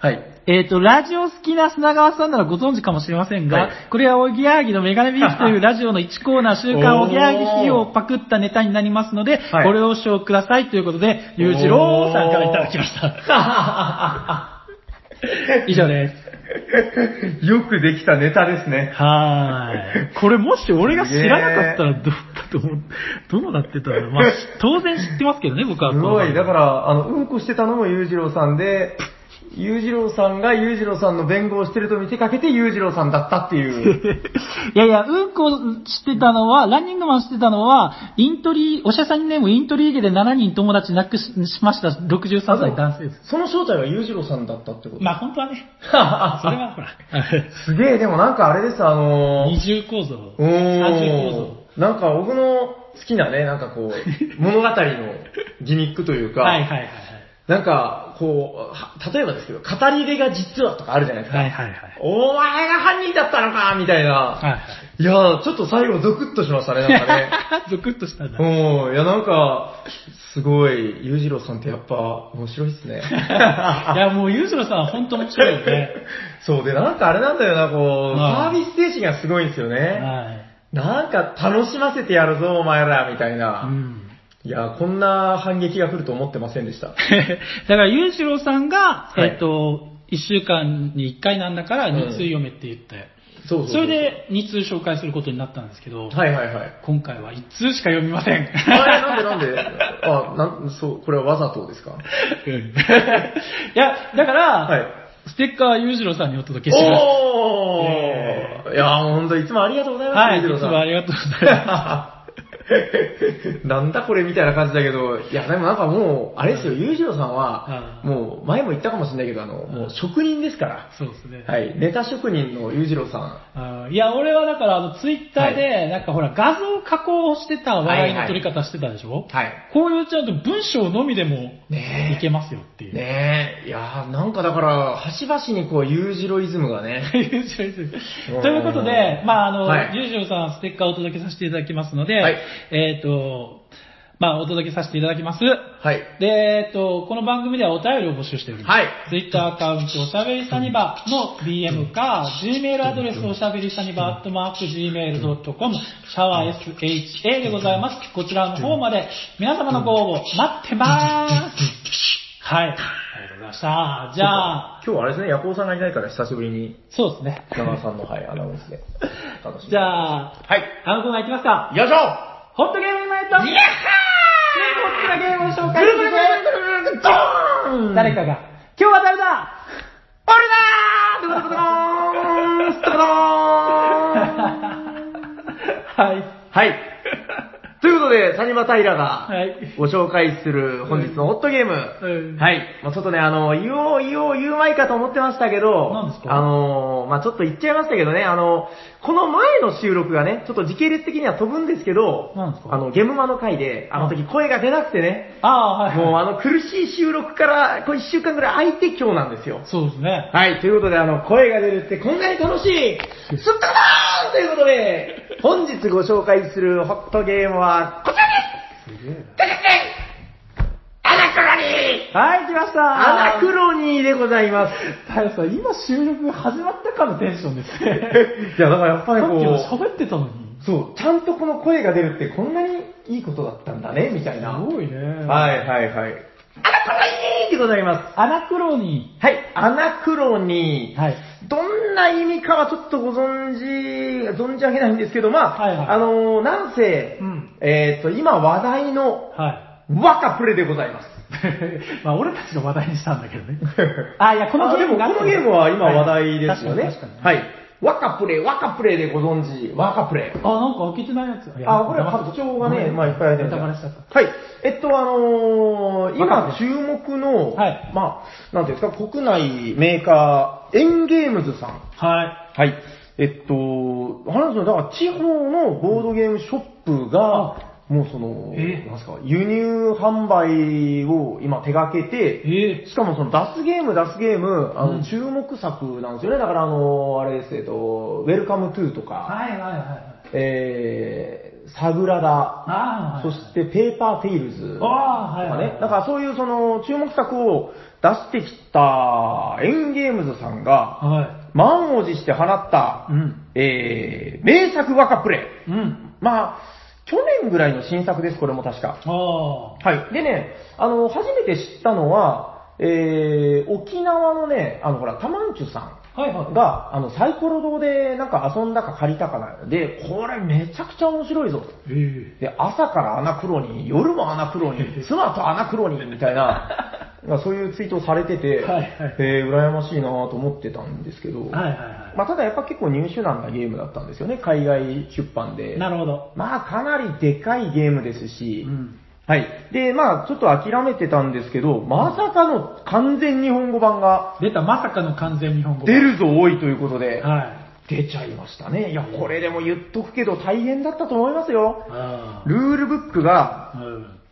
はい。えっ、と、ラジオ好きな砂川さんならご存知かもしれませんが、はいこれはおぎやはぎのメガネビーフという ラジオの1コーナー週刊おぎやはぎ費用をパクったネタになりますので、はいご了承くださいということで、裕次郎さんからいただきました。以上です。よくできたネタですね。はーい。これもし俺が知らなかったらどうだと思う、どうなってたのまあ、当然知ってますけどね、僕は。すごい。だから、あの、うんこしてたのも裕次郎さんで、裕次郎さんが裕次郎さんの弁護をしてると見せかけて裕次郎さんだったっていう。いやいや、うんこしてたのは、ランニングマンしてたのは、イントリー、おしゃさんにネームイントリーゲで7人友達亡くししました63歳男性です。その正体は裕次郎さんだったってこと？まあ本当はね、それはほら、すげえ、でもなんかあれです、あのー、二重構造、お三重構造。ー、なんか僕の好きなね、なんかこう、物語のギミックというか、はいはいはいはい。なんか、こう、は例えばですけど、語り部が実はとかあるじゃないですか。はいはいはい。お前が犯人だったのかみたいな。はいはい。いやー、ちょっと最後ゾクッとしましたね、なんかね。ゾクッとしたんだ。うん、いやなんか、すごい、裕次郎さんってやっぱ面白いっすね。いや、もう、ゆうじろさんは本当面白いよね。そうで、なんかあれなんだよな、こう、はいサービス精神がすごいんですよね。はい。なんか楽しませてやるぞ、お前ら、みたいな。うん。いや、こんな反撃が来ると思ってませんでした。だから、ゆうじろうさんが、はいえっと、一週間に一回なんだから、うん2通読めって言って、そうそううそれ、で2通紹介することになったんですけど、はいはいはい。今回は1通しか読みません。あれ、なんでなんで？あ、なん、そう、これはわざとですか？うん いや、だから、はいステッカーは裕次郎さんにお届けします。おえーいや、もう本当いつもありがとうございます。はい、いつもありがとうございま なんだこれみたいな感じだけど、いや、でもなんかもう、あれですよ、裕次郎さんは、うんもう、前も言ったかもしれないけど、あの、もう職人ですから。す。そうですね。はい、ネタ職人の裕次郎さん。いや、俺はだから、あの、ツイッターで、なんかほら、画像加工してた笑いの撮り方してたでしょ、はい。こういうちゃんと文章のみでもねえいけますよっていう。ねえ、いやーなんかだから、端々にこう、裕次郎イズムがね。裕次郎ですということで、まあ、あの、はい裕次郎さん、ステッカーをお届けさせていただきますので、はいえっ、と、まあ、お届けさせていただきます。はい。で、えっと、この番組ではお便りを募集しております。はいツイッターアカウントおしゃべりサニバの DM か、Gmail アドレスおしゃべりサニバアットマーク Gmail.com、シャワー SHA でございます。こちらの方まで皆様のご応募待ってまーす。はい。ありがとうございました。じゃあ、今日はあれですね、ヤコウさんがいないから久しぶりに、そうですね。北川さんの、はい、アナウンスで。楽しみ。じゃあ、はい。あのコーナーいきますか。よいしょホットゲームナイトイヤッハホットなゲームを紹ー介するぜドーン誰かが、今日は誰だ？俺だードコドコドーンドコドーンはい。はい。ということで、サニバタイラがはい。ご紹介する本日のホットゲーム。うんはい。ちょっとね、あの、言おう言おう言うまいかと思ってましたけど、何ですか？あの、まあちょっと言っちゃいましたけどね、あの、この前の収録がね、ちょっと時系列的には飛ぶんですけど、何ですか？あの、ゲムマの回で、あの時声が出なくてね、ああ、はい、はい。もうあの苦しい収録から、これ一週間ぐらい空いて今日なんですよ。そうですね。はい、ということで、あの、声が出るってこんなに楽しいすったかーということで、本日ご紹介するホットゲームは、こちらですすげえクロニーはい、来ましたアナクロニーでございます。太陽さん、今収録が始まったかのテンションですね。いや、だからやっぱりこさっきもう、喋ってたのに。そう、ちゃんとこの声が出るってこんなにいいことだったんだね、みたいな。すごいね。はいはいはい。アナクロニーでございます。アナクロニはい、アナクロニー。はい。どんな意味かはちょっとご存知、存じ上げないんですけど、まあ、はいはいあのーなんせ、うんえっ、と、今話題のー。はい。ワカプレでございます。まあ、俺たちが話題にしたんだけどね。あ、いや、このゲームがこのゲームは今話題ですよね。はい確かに確かにはい。ワカプレ、ワカプレでご存知、ワカプレ。あ、なんか開けてないやつ。あ、これは発祥がね、まあいっぱいあるネタバレしちゃった。はい。えっと、あのー、今注目の、はいまあ、なんていうんですか、国内メーカー、エンゲームズさん。はい。はい。えっと、話すの、だから地方のボードゲームショップが、もうその、え？なんですか、輸入販売を今手掛けて、え？しかもその出すゲーム出すゲーム、あうんの、注目作なんですよね。だからあの、あれです、えっと、 Welcome To とか、はいはいはいはい。えー、サグラダ、そして Paper Tales とああ、はいはい。かね。だからそういうその注目作を出してきたエンゲームズさんが、は満を持して放ったい。、うん。えー、名作ワカプレイ。うん。まあ、去年ぐらいの新作です、これも確か。はい。でね、あの、初めて知ったのは、えー、沖縄のね、あの、ほら、タマンチュさん。はいはい。が、あの、サイコロ堂でなんか遊んだか借りたかな。で、これめちゃくちゃ面白いぞ。えで、朝からアナクロニー、夜もアナクロニー、妻とアナクロニーみたいな、まあそういうツイートをされてて、はいはいえー、羨ましいなと思ってたんですけど、えはいはいはまあただやっぱ結構入手難なゲームだったんですよね、海外出版で。い。なるほど。まあかなりでかいゲームですし、うん。はい。で、まあちょっと諦めてたんですけど、まさかの完全日本語版が出た、まさかの完全日本語。出るぞ多いということで、はい。出ちゃいましたね。いや、これでも言っとくけど大変だったと思いますよ。あルールブックが。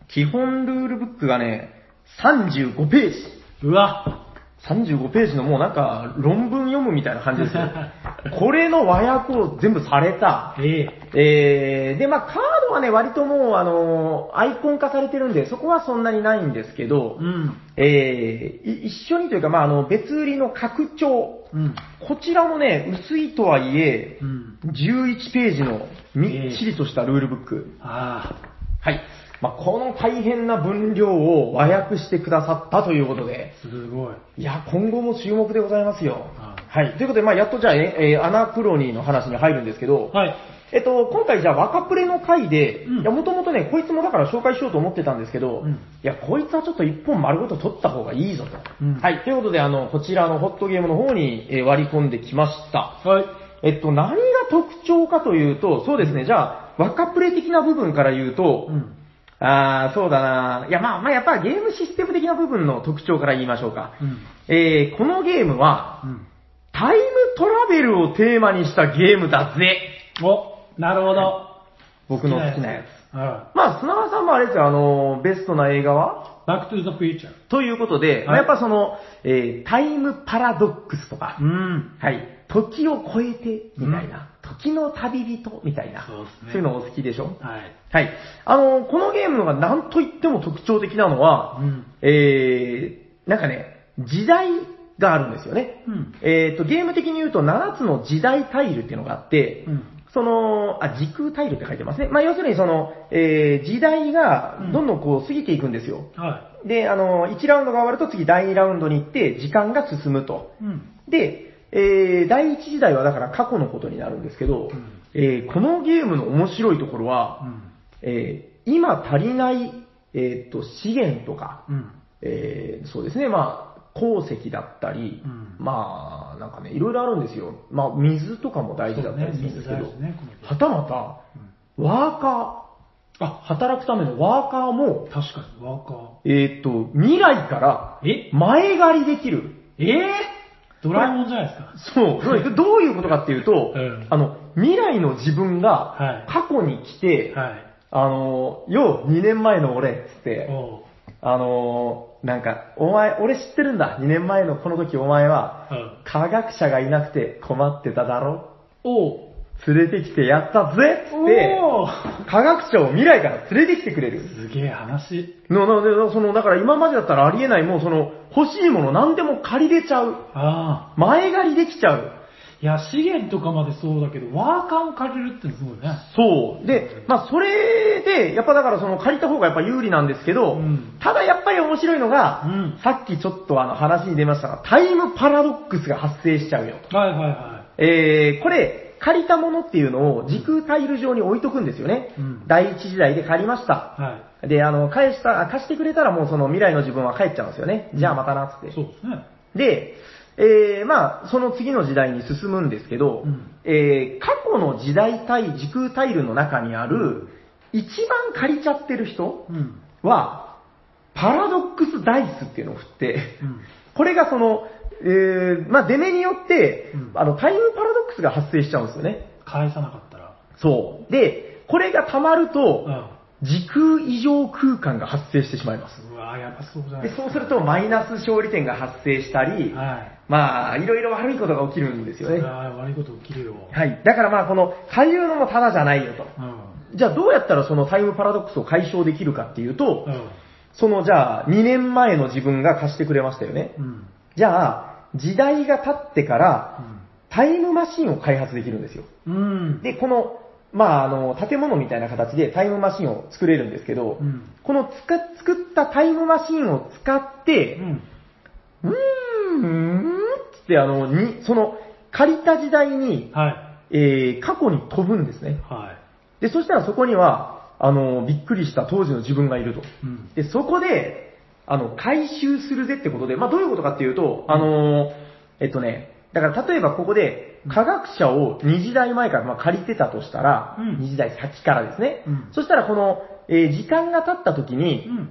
基本ルールブックがね、35ページ。うわ。35ページのもうなんか論文読むみたいな感じですよ。これの和訳を全部された。ええー、で、まあカードはね、割ともうあのアイコン化されてるんで、そこはそんなにないんですけどえ、うん。えー、い一緒にというか、まああの別売りの拡張。うん。こちらもね、薄いとはいえう、ん。11ページのみっちりとしたルールブック。あはい。まあ、この大変な分量を和訳してくださったということで、あ、すごい。いや、今後も注目でございますよ。ははい。ということで、まあ、やっとじゃあ、ええーアナクロニーの話に入るんですけど、はい。えっと、今回じゃあ若プレの回で、うんいや、もともとね、こいつもだから紹介しようと思ってたんですけど、うんいや、こいつはちょっと一本丸ごと取った方がいいぞと。うんはい。ということで、あの、こちらのホットゲームの方に、えー割り込んできました。はい。えっと、何が特徴かというと、そうですね、じゃあ、若プレ的な部分から言うと、うん。あー、そうだな。いや、まあ、まあ、やっぱゲームシステム的な部分の特徴から言いましょうか。うん。えー、このゲームは、うん。タイムトラベルをテーマにしたゲームだぜ。お、なるほど。僕の好きなやつ。はまあ、砂川さんもあれですよ、あの、ベストな映画は？いバックトゥザフューチャー。ということで、まあはいやっぱその、えー、タイムパラドックスとか、ん。はい、時を超えて、みたいな、時の旅人、みたいな、そうですねいうのお好きでしょ？はい。はい。あの、このゲームが何と言っても特徴的なのは、うん。えー、なんかね、時代があるんですよね。うん。えーと、ゲーム的に言うと7つの時代タイルっていうのがあって、うん。その、あ、時空タイルって書いてますね。まあ、要するにその、えー、時代がどんどんこう過ぎていくんですよ。はで、あの、1ラウンドが終わると次第2ラウンドに行って時間が進むと。い。うん。で、えー、第1時代はだから過去のことになるんですけど、うんえー、このゲームの面白いところは、うん。えー、今足りない、えー、と資源とか、うん。えーそうですね、まあ、鉱石だったり、うんまあ、なんかね、いろいろあるんですよ。まあ、水とかも大事だったりするんですけど、ねねはたまた、ワーカー、あ、働くためのワーカーも、確かに、ワーカー。えーっと、未来からえ？前借りできる。えー、ドラえもんじゃないですか。そう。どういうことかっていうと、うんあの、未来の自分はいが過去に来て、はい。あの、よう、2年前の俺、つって。あのー、なんか、お前、俺知ってるんだ。2年前のこの時お前は、うん。科学者がいなくて困ってただろおう。連れてきてやったぜっつって、お科学者を未来から連れてきてくれる。すげえ話。の、なので、その、だから今までだったらありえない、もうその、欲しいもの何でも借りれちゃう。ああ。前借りできちゃう。いや、資源とかまでそうだけど、ワーカーも借りれるってのすごいね。そう。で、まあそれで、やっぱだからその借りた方がやっぱ有利なんですけど、うんただやっぱり面白いのが、うんさっきちょっとあの話に出ましたが、タイムパラドックスが発生しちゃうよと。はいはいはえー、これ、借りたものっていうのを時空タイル上に置いとくんですよね。うん第一時代で借りました。い。はい。で、あの、返した、あ貸してくれたらもうその未来の自分は帰っちゃうんですよね。じゃあまたなっつって。そうですね。で、えー、まあ、その次の時代に進むんですけど、うんえー、過去の時代タイ、時空タイルの中にある、一番借りちゃってる人うん。は、パラドックスダイスっていうのを振って、うん。これがその、えー、まあ、出目によって、うんあの、タイムパラドックスが発生しちゃうんですよね。返さなかったら。そう。で、これが溜まるとう、ん。時空異常空間が発生してしまいます。うわやっぱそうじゃないで、そうするとマイナス勝利点が発生したり、はい。まあ、いろいろ悪いことが起きるんですよね。悪いこと起きるよ。はい。だからまあ、この、借りるのもただじゃないよと。うん。じゃあどうやったらそのタイムパラドックスを解消できるかっていうと、うん。そのじゃあ2年前の自分が貸してくれましたよね。うん。じゃあ、時代が経ってから、タイムマシンを開発できるんですよ。うん。で、この、まあ、あの、建物みたいな形でタイムマシンを作れるんですけど、うん。この作ったタイムマシンを使ってう、ん、うーんってあの、に、その、借りた時代に、はい。えー、過去に飛ぶんですね。はい。で、そしたらそこには、あの、びっくりした当時の自分がいると。うん。で、そこで、あの、回収するぜってことで、まあ、どういうことかっていうと、あのーえっとね、だから例えばここで、科学者を2時代前から、まあ、借りてたとしたら、うん2時代先からですね。うんそしたらこの、えー時間が経った時に、うん。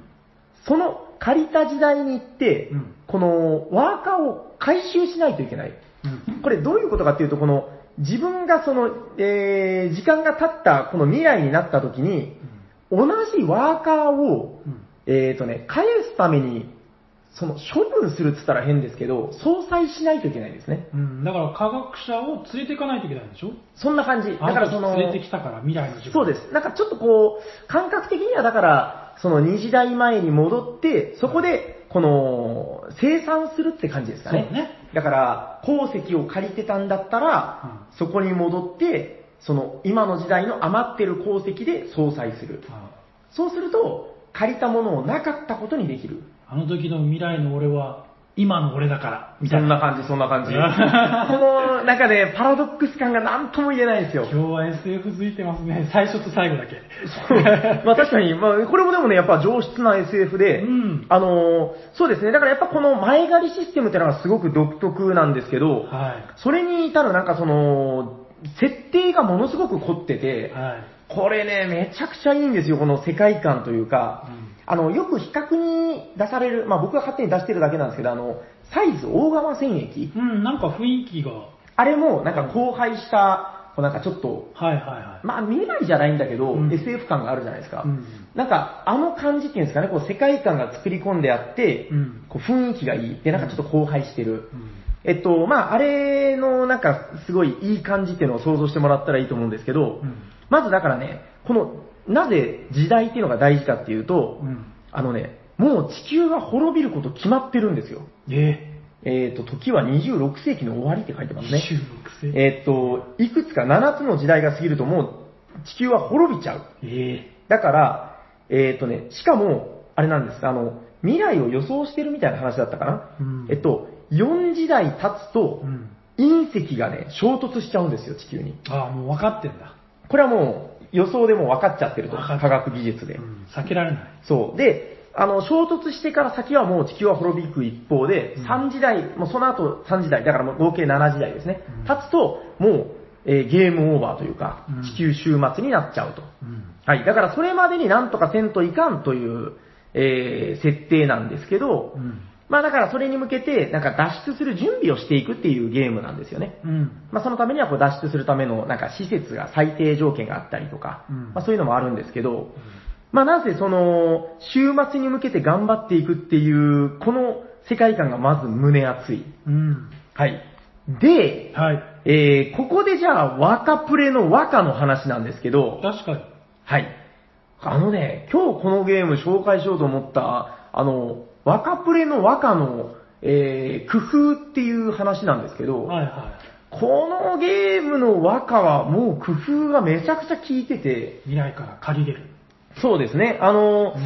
その借りた時代に行って、うんこのワーカーを回収しないといけない。うん。これどういうことかっていうと、この自分がその、えー時間が経ったこの未来になった時に、同じワーカーをうん。えっ、とね、返すために、その処分するって言ったら変ですけど、相殺しないといけないんですね。うん。だから科学者を連れていかないといけないんでしょ？そんな感じ。だだからその、連れてきたから、未来の自分。そうです。なんかちょっとこう、感覚的にはだから、その2時代前に戻って、そこで、この、生産するって感じですかね。そうねだから、鉱石を借りてたんだったら、そこに戻って、その、今の時代の余ってる鉱石で相殺する。あそうすると、借りたものをなかったことにできる。あの時の未来の俺は、今の俺だから、みたいな。そんな感じ、そんな感じ。この中でパラドックス感が何とも言えないんですよ。今日は SF づいてますね。最初と最後だけ。まあ確かに、まあこれもでもね、やっぱ上質な SF で、うんあのーそうですね、だからやっぱこの前借りシステムっていうのがすごく独特なんですけど、はそれに至るなんかその、設定がものすごく凝ってい。て、はい。これね、めちゃくちゃいいんですよ、この世界観というか、あの、よく比較に出される、まあ僕が勝手に出してるだけなんですけど、あの、サイズ大釜戦役、うん、なんか雰囲気が、あれもなんか荒廃した、こうなんかちょっと、はいはいはい。まあ未来じゃないんだけど、うん。SF 感があるじゃないですか。うん。なんか、あの感じっていうんですかね、こう世界観が作り込んであって、うん。こう雰囲気がいい。で、なんかちょっと荒廃してる。うん。えっと、まああれのなんかすごいいい感じっていうのを想像してもらったらいいと思うんですけど、うんまずだからね、この、なぜ時代っていうのが大事かっていうと、うん。あのね、もう地球が滅びること決まってるんですよ。え？えっと、時は26世紀の終わりって書いてますね。26世えっと、いくつか7つの時代が過ぎるともう地球は滅びちゃう。え？だから、えっ、とね、しかも、あれなんです。あの、未来を予想してるみたいな話だったかな。うんえっと、4時代経つと。隕石がね、衝突しちゃうんですよ、地球に。ああ、もう分かってんだ。これはもう、予想でも分かっちゃってると。分かっ科学技術でう。ん。避けられない。そう。で、あの、衝突してから先はもう地球は滅びく一方で、うん3時代、もうその後3時代、だからもう合計7時代ですねうん。経つと、もう、えーゲームオーバーというかうん、地球終末になっちゃうと。うん。はい。だからそれまでになんとかせんといかんという、えー設定なんですけど、うん。まあだからそれに向けて、なんか脱出する準備をしていくっていうゲームなんですよね。うん。まあそのためにはこう脱出するためのなんか施設が最低条件があったりとか、うんまあそういうのもあるんですけど、まあなぜその、週末に向けて頑張っていくっていう、この世界観がまず胸熱い。うん。はい。で、はい。えー、ここでじゃあ、若プレの若の話なんですけど、確かに。はい。あのね、今日このゲーム紹介しようと思った、あの、若プレの若の、えー、工夫っていう話なんですけど、はいはこのゲームの和歌はもう工夫がめちゃくちゃ効いてて、い。未来から借りれる。そうですね、あの、うん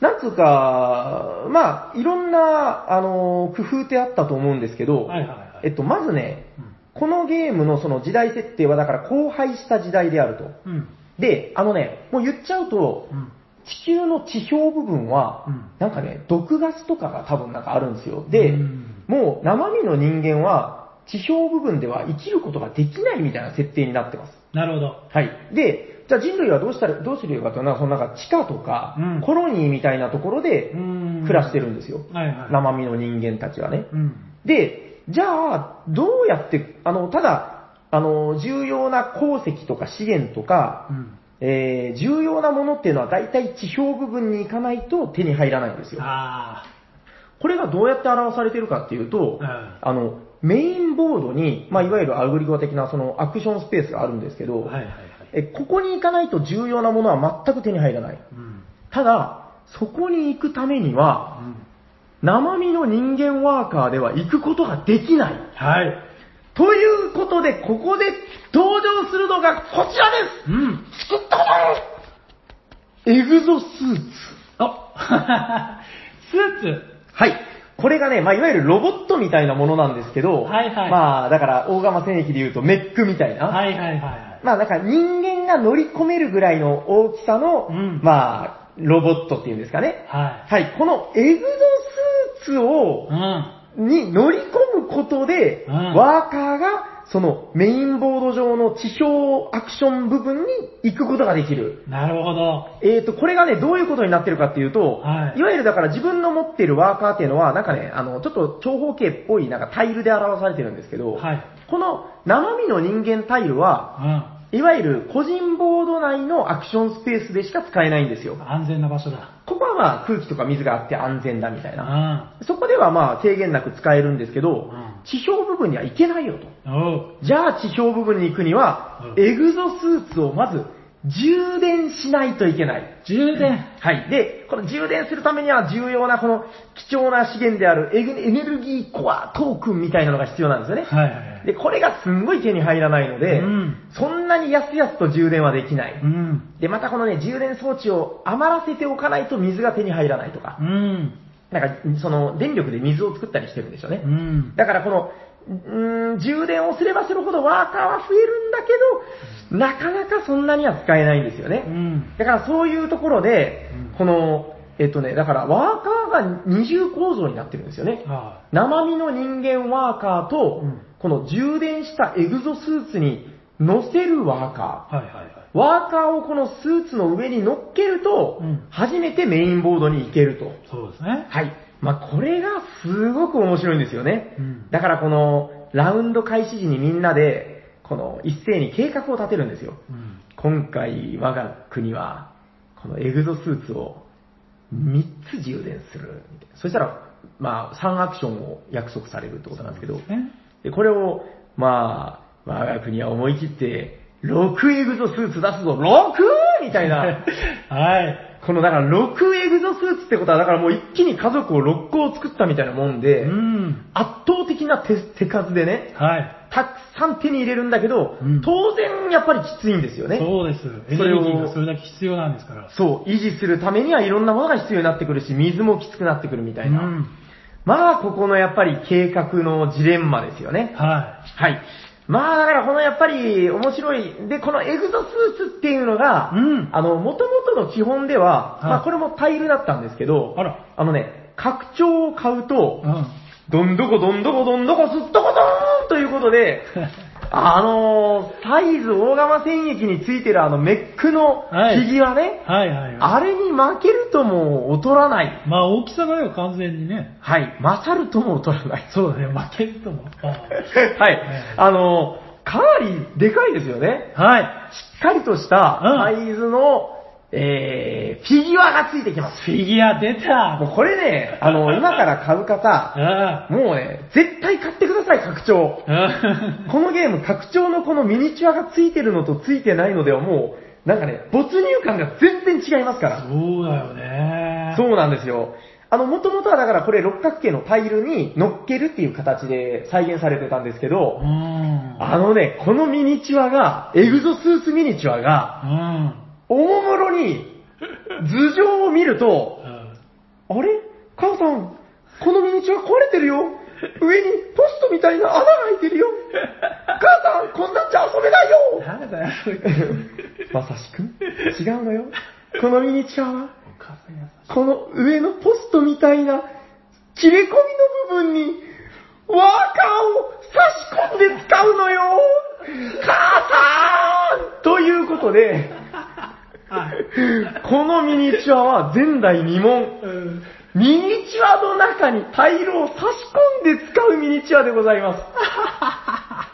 なんつうか、まあ、いろんな、あの、工夫ってあったと思うんですけど、はいはいはい。えっと、まずね、うんこのゲームのその時代設定はだから荒廃した時代であると。うん。で、あのね、もう言っちゃうと、うん。地球の地表部分は、うんなんかね、毒ガスとかが多分なんかあるんですよ。で、うんもう生身の人間は地表部分では生きることができないみたいな設定になってます。なるほど。はい。で、じゃあ人類はどうしたら、どうするかというの？は、そのなんか地下とか、うんコロニーみたいなところでん暮らしてるんですよ。はいはい。生身の人間たちはね。うん。で、じゃあ、どうやって、あの、ただ、あの、重要な鉱石とか資源とか、うん。えー重要なものっていうのは大体地表部分に行かないと手に入らないんですよ。あこれがどうやって表されてるかっていうと、うんあの、メインボードに、まあ、いわゆるアグリコラ的なそのアクションスペースがあるんですけあ。ど、はいはいはい。えここに行かないと重要なものは全く手に入らない。うん。ただ、そこに行くためには、生身の人間ワーカーでは行くことができない。はい。ということで、ここで登場するのがこちらですうん。作ったことエグゾスーツ。あ スーツ。はい。これがね、まあ、いわゆるロボットみたいなものなんですけど、はいはいまあ、だから、大釜戦役で言うとメックみたいな。はいはいはいはい。まあ、だから人間が乗り込めるぐらいの大きさの、うんまあ、ロボットっていうんですかね。ははい。このエグゾスーツをい。、うん。に乗り込むことで、うんワーカーが、そのメインボード上の地表アクション部分に行くことができる。なるほど。えーと、これがね、どういうことになってるかっていうと、はいわゆるだから自分の持ってるワーカーっていうのは、なんかね、あの、ちょっと長方形っぽいなんかタイルで表されてるんですけど、はい。この生身の人間タイルは、いわゆる個人ボード内のアクションスペースでしか使えないんですよ。安全な場所だ。ここはまあ空気とか水があって安全だみたいな。うそこではまあ制限なく使えるんですけど、うん地表部分には行けないよと。じゃあ地表部分に行くには、うんエグゾスーツをまず充電しないといけない。充電。はい。で、この充電するためには重要なこの貴重な資源であるエネルギーコアトークンみたいなのが必要なんですよね。はいはいはい。で、これがすんごい手に入らないので、うんそんなにやすやすと充電はできない。うん。で、またこのね、充電装置を余らせておかないと水が手に入らないとかう、ん。なんか、その、電力で水を作ったりしてるんでしょうね。うん。だからこの、うーん、充電をすればするほどワーカーは増えるんだけど、なかなかそんなには使えないんですよね。うん。だからそういうところでうん、この、えっとね、だからワーカーが二重構造になってるんですよね。は生身の人間ワーカーと、うんこの充電したエグゾスーツに乗せるワーカい。はいはいはい。ー。ワーカーをこのスーツの上に乗っけると、うん初めてメインボードに行けると。そうですね。はい。まあ、これがすごく面白いんですよね。うんだからこの、ラウンド開始時にみんなで、この一斉に計画を立てるんですよ。うん。今回我が国は、このエグゾスーツを3つ充電する。そしたら、まあ、3アクションを約束されるってことなんですけど、ね。でこれを、まあ、我が国は思い切って、6エグゾスーツ出すぞ、6! みたいな。はい。この、だから6エグゾスーツってことは、だからもう一気に家族を6個を作ったみたいなもんで、うん。圧倒的な手手数でね、はい。たくさん手に入れるんだけど、うん当然やっぱりきついんですよね。そうです。エネそれをルギーがそれだけ必要なんですから。そう、維持するためにはいろんなものが必要になってくるし、水もきつくなってくるみたいな。うん。まあ、ここのやっぱり計画のジレンマですよね。ははい。まあ、だからこのやっぱり面白い。で、このエグゾスーツっていうのが、うんあの、元々の基本では、はいまあこれもタイルだったんですけど、あらあのね、拡張を買うとい。、うん。どんどこどんどこどんどこすっとこどーんということで、あのーサイズ大釜戦役についてるあのメックのフはいィギュアね、はいはいはい。あれに負けるとも劣らない。まあ大きさがよ、完全にね。はい。勝るとも劣らない。そうだね、負けるとも。はい。あのーかなりでかいですよね。はい。しっかりとしたうんサイズの、えー、フィギュアがついてきます。フィギュア出たもうこれね、あの、今から買う方、あもうね、絶対買ってください、拡張。あ。このゲーム、拡張のこのミニチュアがついてるのとついてないのではもう、なんかね、没入感が全然違いますから。そうだよね。そうなんですよ。あの、もともとはだからこれ六角形のタイルに乗っけるっていう形で再現されてたんですけどう、ん。あのね、このミニチュアが、エグゾスーツミニチュアが、うん。おもむろに、頭上を見ると、うんあれ？母さん、このミニチュア壊れてるよ。上にポストみたいな穴が開いてるよ。母さん、こんなんじゃ遊べないよ。なんだよ。まさしく？ん違うのよ。このミニチュアは。この上のポストみたいな切れ込みの部分に、ワーカーを差し込んで使うのよ。母さんということで、このミニチュアは前代未聞。うん。ミニチュアの中にタイルを差し込んで使うミニチュアでございます。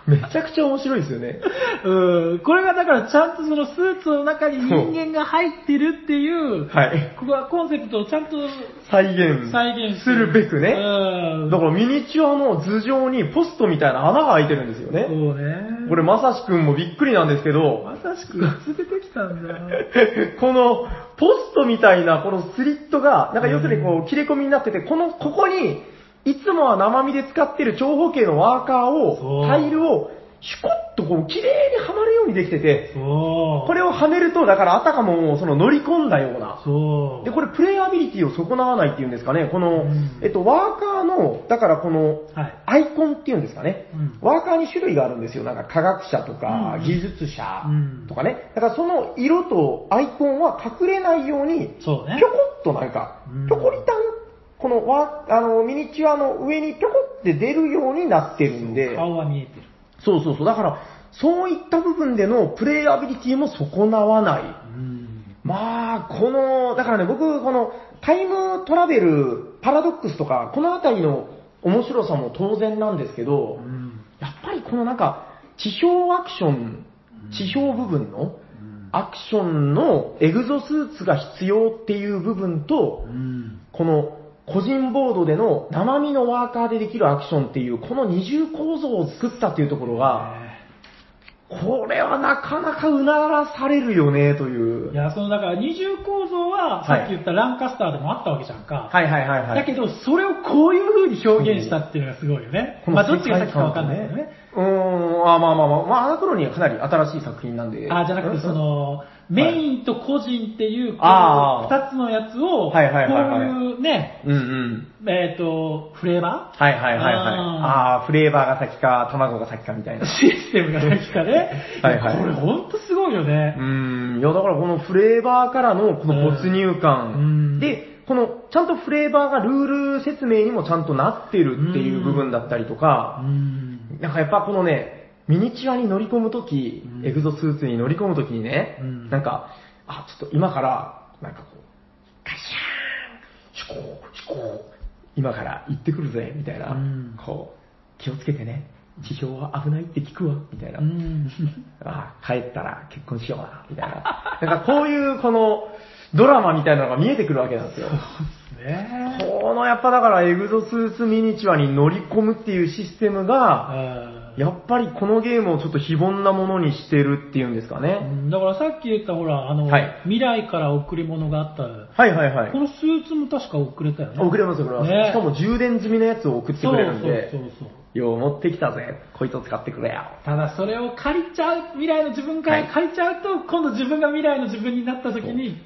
めちゃくちゃ面白いですよね。うん。これがだからちゃんとそのスーツの中に人間が入ってるっていう、はい。ここはコンセプトをちゃんと再現再現するべくね。うん。だからミニチュアの頭上にポストみたいな穴が開いてるんですよそうね。ね。これまさしくんもびっくりなんですけど、まさしく連れてきたんだ。このポストみたいなこのスリットが、なんか要するにこう切れ込みになってて、この、ここに、いつもは生身で使ってる長方形のワーカーを、タイルを、シュコッとこう綺麗にはまるようにできてて。これをはめると、だからあたかもその乗り込んだような。で、これプレイアビリティを損なわないっていうんですかね、この、うんえっと、ワーカーの、だからこの、はい。アイコンっていうんですかね。うんワーカーに種類があるんですよ。なんか科学者とかうん技術者うんとかね。だからその色とアイコンは隠れないように、ぴょ。こっとなんかうん、ぴょこりたん、このワーあのミニチュアの上にぴょこって出るようになってるんで、顔は見えてる。そうそうそう。だから、そういった部分でのプレイアビリティも損なわない。うん。まあ、この、だからね、僕、この、タイムトラベル、パラドックスとか、このあたりの面白さも当然なんですけど、うん。やっぱりこのなんか、地表アクション地表部分のアクションのエグゾスーツが必要っていう部分と、うん。この個人ボードでの生身のワーカーでできるアクションっていう、この二重構造を作ったっていうところが、これはなかなかうならされるよね、という。いや、その、だから二重構造は、さっき言ったランカスターでもあったわけじゃんか。はいはいはいはい。だけど、それをこういう風に表現したっていうのがすごいよね。まあ、どっちが先かわかんないけどね。うーん、あまあまあまあ、まあ、アナクロニーはかなり新しい作品なんで。あ、じゃなくて、その、メインと個人っていう、こあーう二つのやつを、こうはいはいはいはいいうね、うんうん。えっと、フレーバはいはいはいはい。あああー、フレーバーが先か、卵が先かみたいな。ーシステムが先かね。はいはいこれほんとすごいよねう。ーん、いやだからこのフレーバーからのこの没入感、うんで、このちゃんとフレーバーがルール説明にもちゃんとなってるっていう部分だったりとうか、ん。なんかやっぱこのね、ミニチュアに乗り込むとき、うんエグゾスーツに乗り込むときにね、うんなんか、あ、ちょっと今から、なんかこう、ガシャーン、シュコー、シュコー、今から行ってくるぜ、みたいな、うんこう、気をつけてね、地表は危ないって聞くわ、みたいな。うん。あ帰ったら結婚しような、みたいな。なんかこういうこのドラマみたいなのが見えてくるわけなんですよ。ねこのやっぱだからエグゾスーツミニチュアに乗り込むっていうシステムが、うんやっぱりこのゲームをちょっと非凡なものにしてるっていうんですかうね。んだからさっき言ったほら、あの、はい未来から贈り物があった、はいはいはいこ。のスーツも確か送れたよね。送れます送れます。ねしかも充電済みのやつを送ってくれるんで、そうそうそうそう。よう持ってきたぜ。こいつを使ってくれよ。ただそれを借りちゃう、未来の自分からはい借りちゃうと、今度自分が未来の自分になった時に、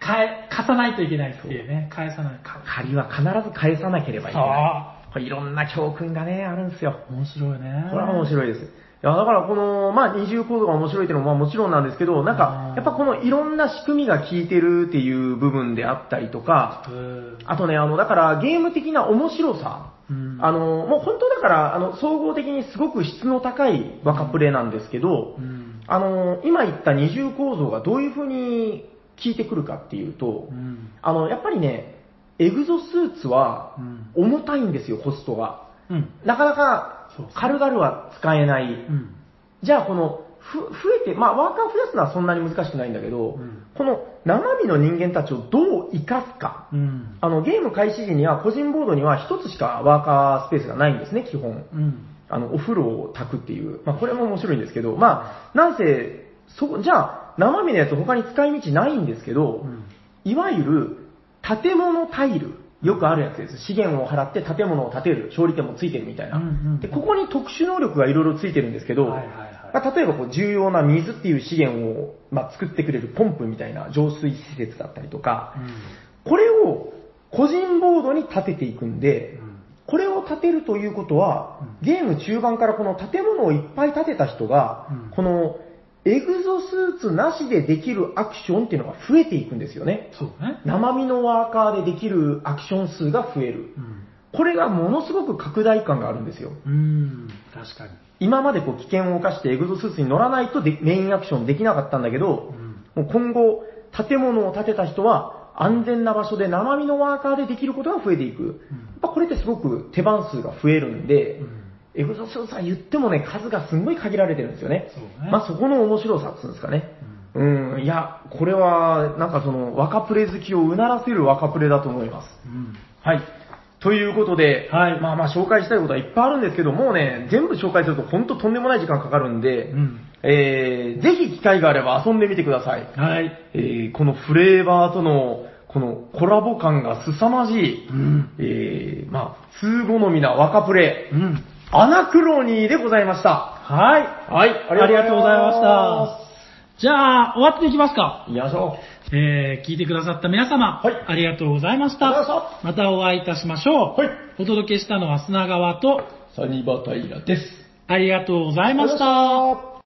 返、貸さないといけないっていうね。返さないか。借りは必ず返さなければいけない。これいろんな教訓がね、あるんですよ。面白いね。これは面白いです。いや、だからこの、まあ、二重構造が面白いっていうのもまあもちろんなんですけど、なんかやっぱこのいろんな仕組みが効いてるっていう部分であったりとか、うん。あとね、あの、だからゲーム的な面白さ、うんあの、もう本当だから、あの、総合的にすごく質の高い若プレなんですけど、うん。あの、今言った二重構造がどういう風に効いてくるかっていうとう、ん。あの、やっぱりね、エグゾスーツはうん重たいんですよ、コストが。うん。なかなか軽々は使えない。うん。じゃあこの、ふ、増えて、まあワーカーを増やすのはそんなに難しくないんだけど、うんこの生身の人間たちをどう生かすか。うん。あの、ゲーム開始時には個人ボードには一つしかワーカースペースがないんですね、基本。うん。あの、お風呂を炊くっていう。まあこれも面白いんですけど、まあ、なんせ、そ、じゃあ、生身のやつ他に使い道ないんですけど、うん。いわゆる建物タイル、よくあるやつです。資源を払って建物を建てる、勝利点もついてるみたいな。うんうんで、ここに特殊能力がいろいろついてるんですけど、はいはいはいまあ例えばこう重要な水っていう資源を、まあ、作ってくれるポンプみたいな浄水施設だったりとか、これを個人ボードに建てていくんで、これを建てるということは、ゲーム中盤からこの建物をいっぱい建てた人が、うんこのエグゾスーツなしでできるアクションっていうのが増えていくんですよね。そうね。生身のワーカーでできるアクション数が増える。うん。これがものすごく拡大感があるんですよ。うん。確かに。今までこう危険を冒してエグゾスーツに乗らないとでメインアクションできなかったんだけど、うん。もう今後、建物を建てた人は安全な場所で生身のワーカーでできることが増えていく。やっぱこれってすごく手番数が増えるんで、うんエグゾスーツは言ってもね、数がすんごい限られてるんですよね。ねまあそこの面白さっていうんですかね。うん、いや、これは、なんかその、若プレ好きをうならせる若プレだと思います。うん。はい。ということで、はいまあまあ紹介したいことはいっぱいあるんですけど、もうね、全部紹介すると本当とんでもない時間かかるんで、うん。えー、ぜひ機会があれば遊んでみてください。はい。えー、このフレーバーとの、このコラボ感が凄まじい、うん。えー、まあ、通好みな若プレ、うん。アナクロニーでございました。はい。はい、ありがとうございました。じゃあ、終わっていきますか。いしょ。えー、聞いてくださった皆様、はいありがとうございました。またお会いいたしましょう。はいお届けしたのは砂川と、サニバタイラです。ありがとうございました。